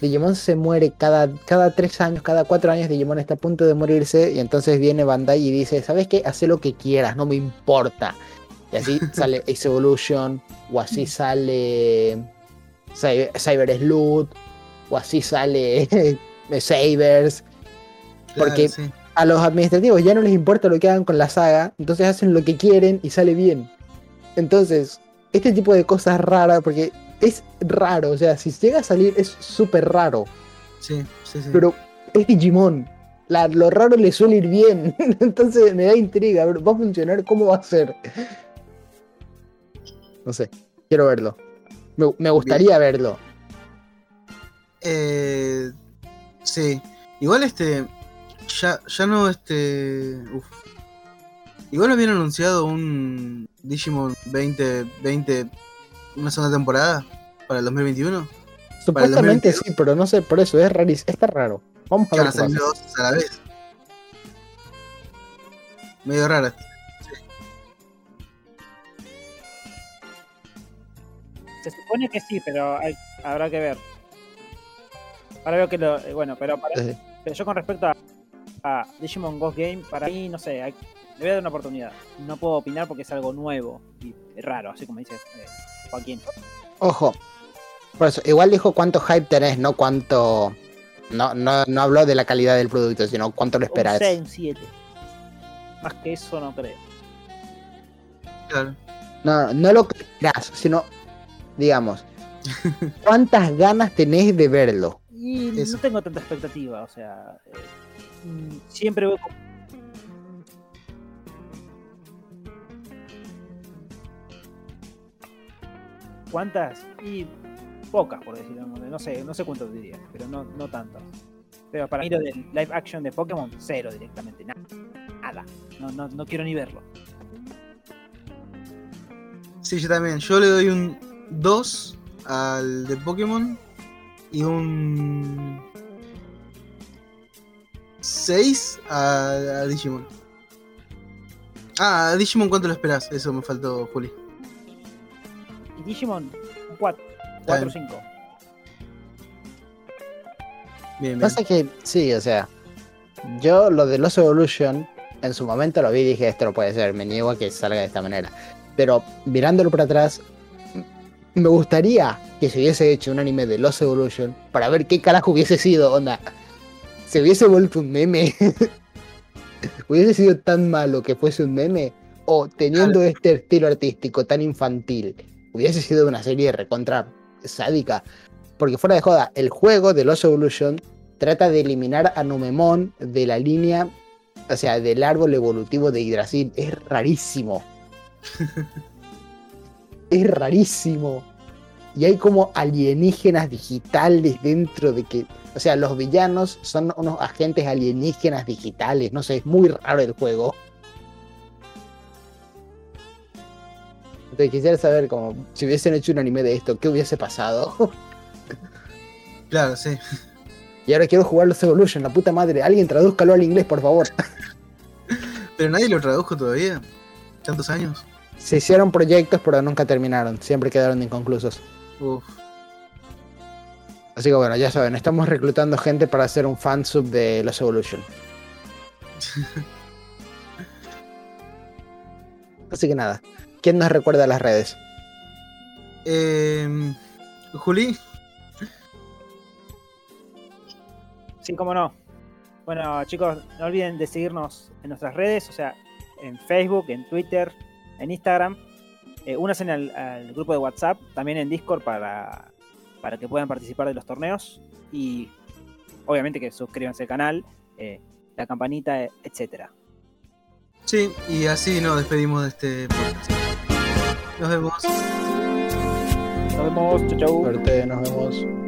Digimon se muere cada, cada tres años, cada cuatro años. Digimon está a punto de morirse. Y entonces viene Bandai y dice: ¿Sabes qué? Haz lo que quieras, no me importa. Y así sale Ace Evolution. O así sale. Cyber, Cyber Sleuth. O así sale. Sabers. claro, Porque- sí. A los administrativos ya no les importa lo que hagan con la saga, entonces hacen lo que quieren y sale bien. Entonces, este tipo de cosas raras, porque es raro, o sea, si llega a salir es súper raro, Sí, sí, sí. pero es Digimon. La- lo raro le suele ir bien, entonces me da intriga, a ver, ¿va a funcionar? ¿Cómo va a ser? No sé, quiero verlo. Me, me gustaría verlo. Eh, sí. Igual este. Ya, ya no este. Uf. Igual habían anunciado un Digimon 2020. Una segunda temporada. Para el 2021. Supuestamente 2022. sí, pero no sé, por eso es rarísimo, está raro. Vamos a ver van a dos a la vez. Medio rara. Se supone que sí, pero hay- habrá que ver. Ahora veo que lo. eh, Bueno, pero, para- Eh, pero yo con respecto a, a Digimon Ghost Game, para mí, no sé, hay- le voy a dar una oportunidad. No puedo opinar porque es algo nuevo y raro, así como dices eh, Joaquín. Ojo. Por eso, igual dijo cuánto hype tenés, no cuánto. No, no, no habló de la calidad del producto, sino cuánto lo Un esperás. 6, un 7. Más que eso no creo. Claro. No, no lo que esperás, sino, digamos, cuántas ganas tenés de verlo. Y Eso. no tengo tanta expectativa, o sea. eh, siempre como- ¿Cuántas? Y pocas, por decirlo No sé, no sé cuántos diría, pero no, no tantas. Pero para mí lo del live action de Pokémon, cero directamente. na- Nada. No, no, no quiero ni verlo. Sí, yo también. Yo le doy un 2 al de Pokémon y un 6 a, a Digimon. Ah, a Digimon, ¿cuánto lo esperás? Eso me faltó, Juli. Y Digimon, un 4. 4 o 5. Bien, bien. Pasa que, sí, o sea, yo lo de los Evolution, En su momento lo vi y dije, esto no puede ser, me niego a que salga de esta manera. Pero mirándolo para atrás, me gustaría que se hubiese hecho un anime de Lost Evolution para ver qué carajo hubiese sido, onda. Se hubiese vuelto un meme. hubiese sido tan malo que fuese un meme. O teniendo este estilo artístico tan infantil, hubiese sido una serie recontra sádica. Porque fuera de joda, el juego de Lost Evolution trata de eliminar a Numemon de la línea, o sea, del árbol evolutivo de Yggdrasil. Es rarísimo. es rarísimo. Y hay como alienígenas digitales dentro de que. O sea, los villanos son unos agentes alienígenas digitales. No sé, es muy raro el juego. Entonces quisiera saber como si hubiesen hecho un anime de esto, ¿qué hubiese pasado? Claro, sí. y ahora quiero jugar los Evolution, la puta madre. Alguien tradúzcalo al inglés, por favor. Pero nadie lo tradujo todavía. Tantos años. Se hicieron proyectos, pero nunca terminaron. Siempre quedaron inconclusos. Uf. Así que bueno, ya saben, estamos reclutando gente para hacer un fansub de los Evolution. Así que nada, ¿quién nos recuerda las redes? Eh, Juli, Sí, cómo no. Bueno, chicos, no olviden de seguirnos en nuestras redes, o sea, en Facebook, en Twitter, en Instagram. Eh, únanse al, al grupo de WhatsApp, también en Discord para, para que puedan participar de los torneos. Y obviamente que suscríbanse al canal, eh, la campanita, etcétera. sí, y así nos despedimos de este podcast. Nos vemos. Nos vemos, chau chau. Suerte, nos vemos.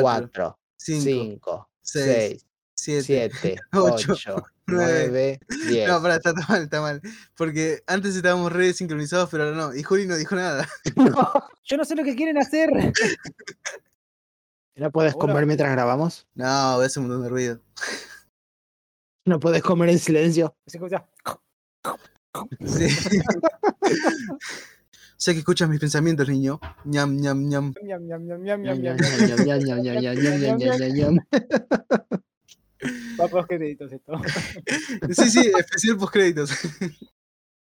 4, cinco, 5, seis, 6, siete. 7, ocho, 8, nueve. 9, 10. No, pará, está, está mal, está mal. Porque antes estábamos re sincronizados, pero ahora no. Y Juli no dijo nada. Yo no sé lo que quieren hacer. ¿No puedes Ahora- comer mientras grabamos? No, hace un montón de ruido. ¿No puedes comer en silencio? Se escucha. Sí. sé que escuchas mis pensamientos, niño. ñam, ñam, ñam. Ñam, ñam, ñam, ñam, Ñam, ñam, ñam, ñam. ñam, ñam, ñam, ñam, ñam, ñam, ñam, ñam, ñam. Va los créditos esto. Sí, sí, especial post créditos.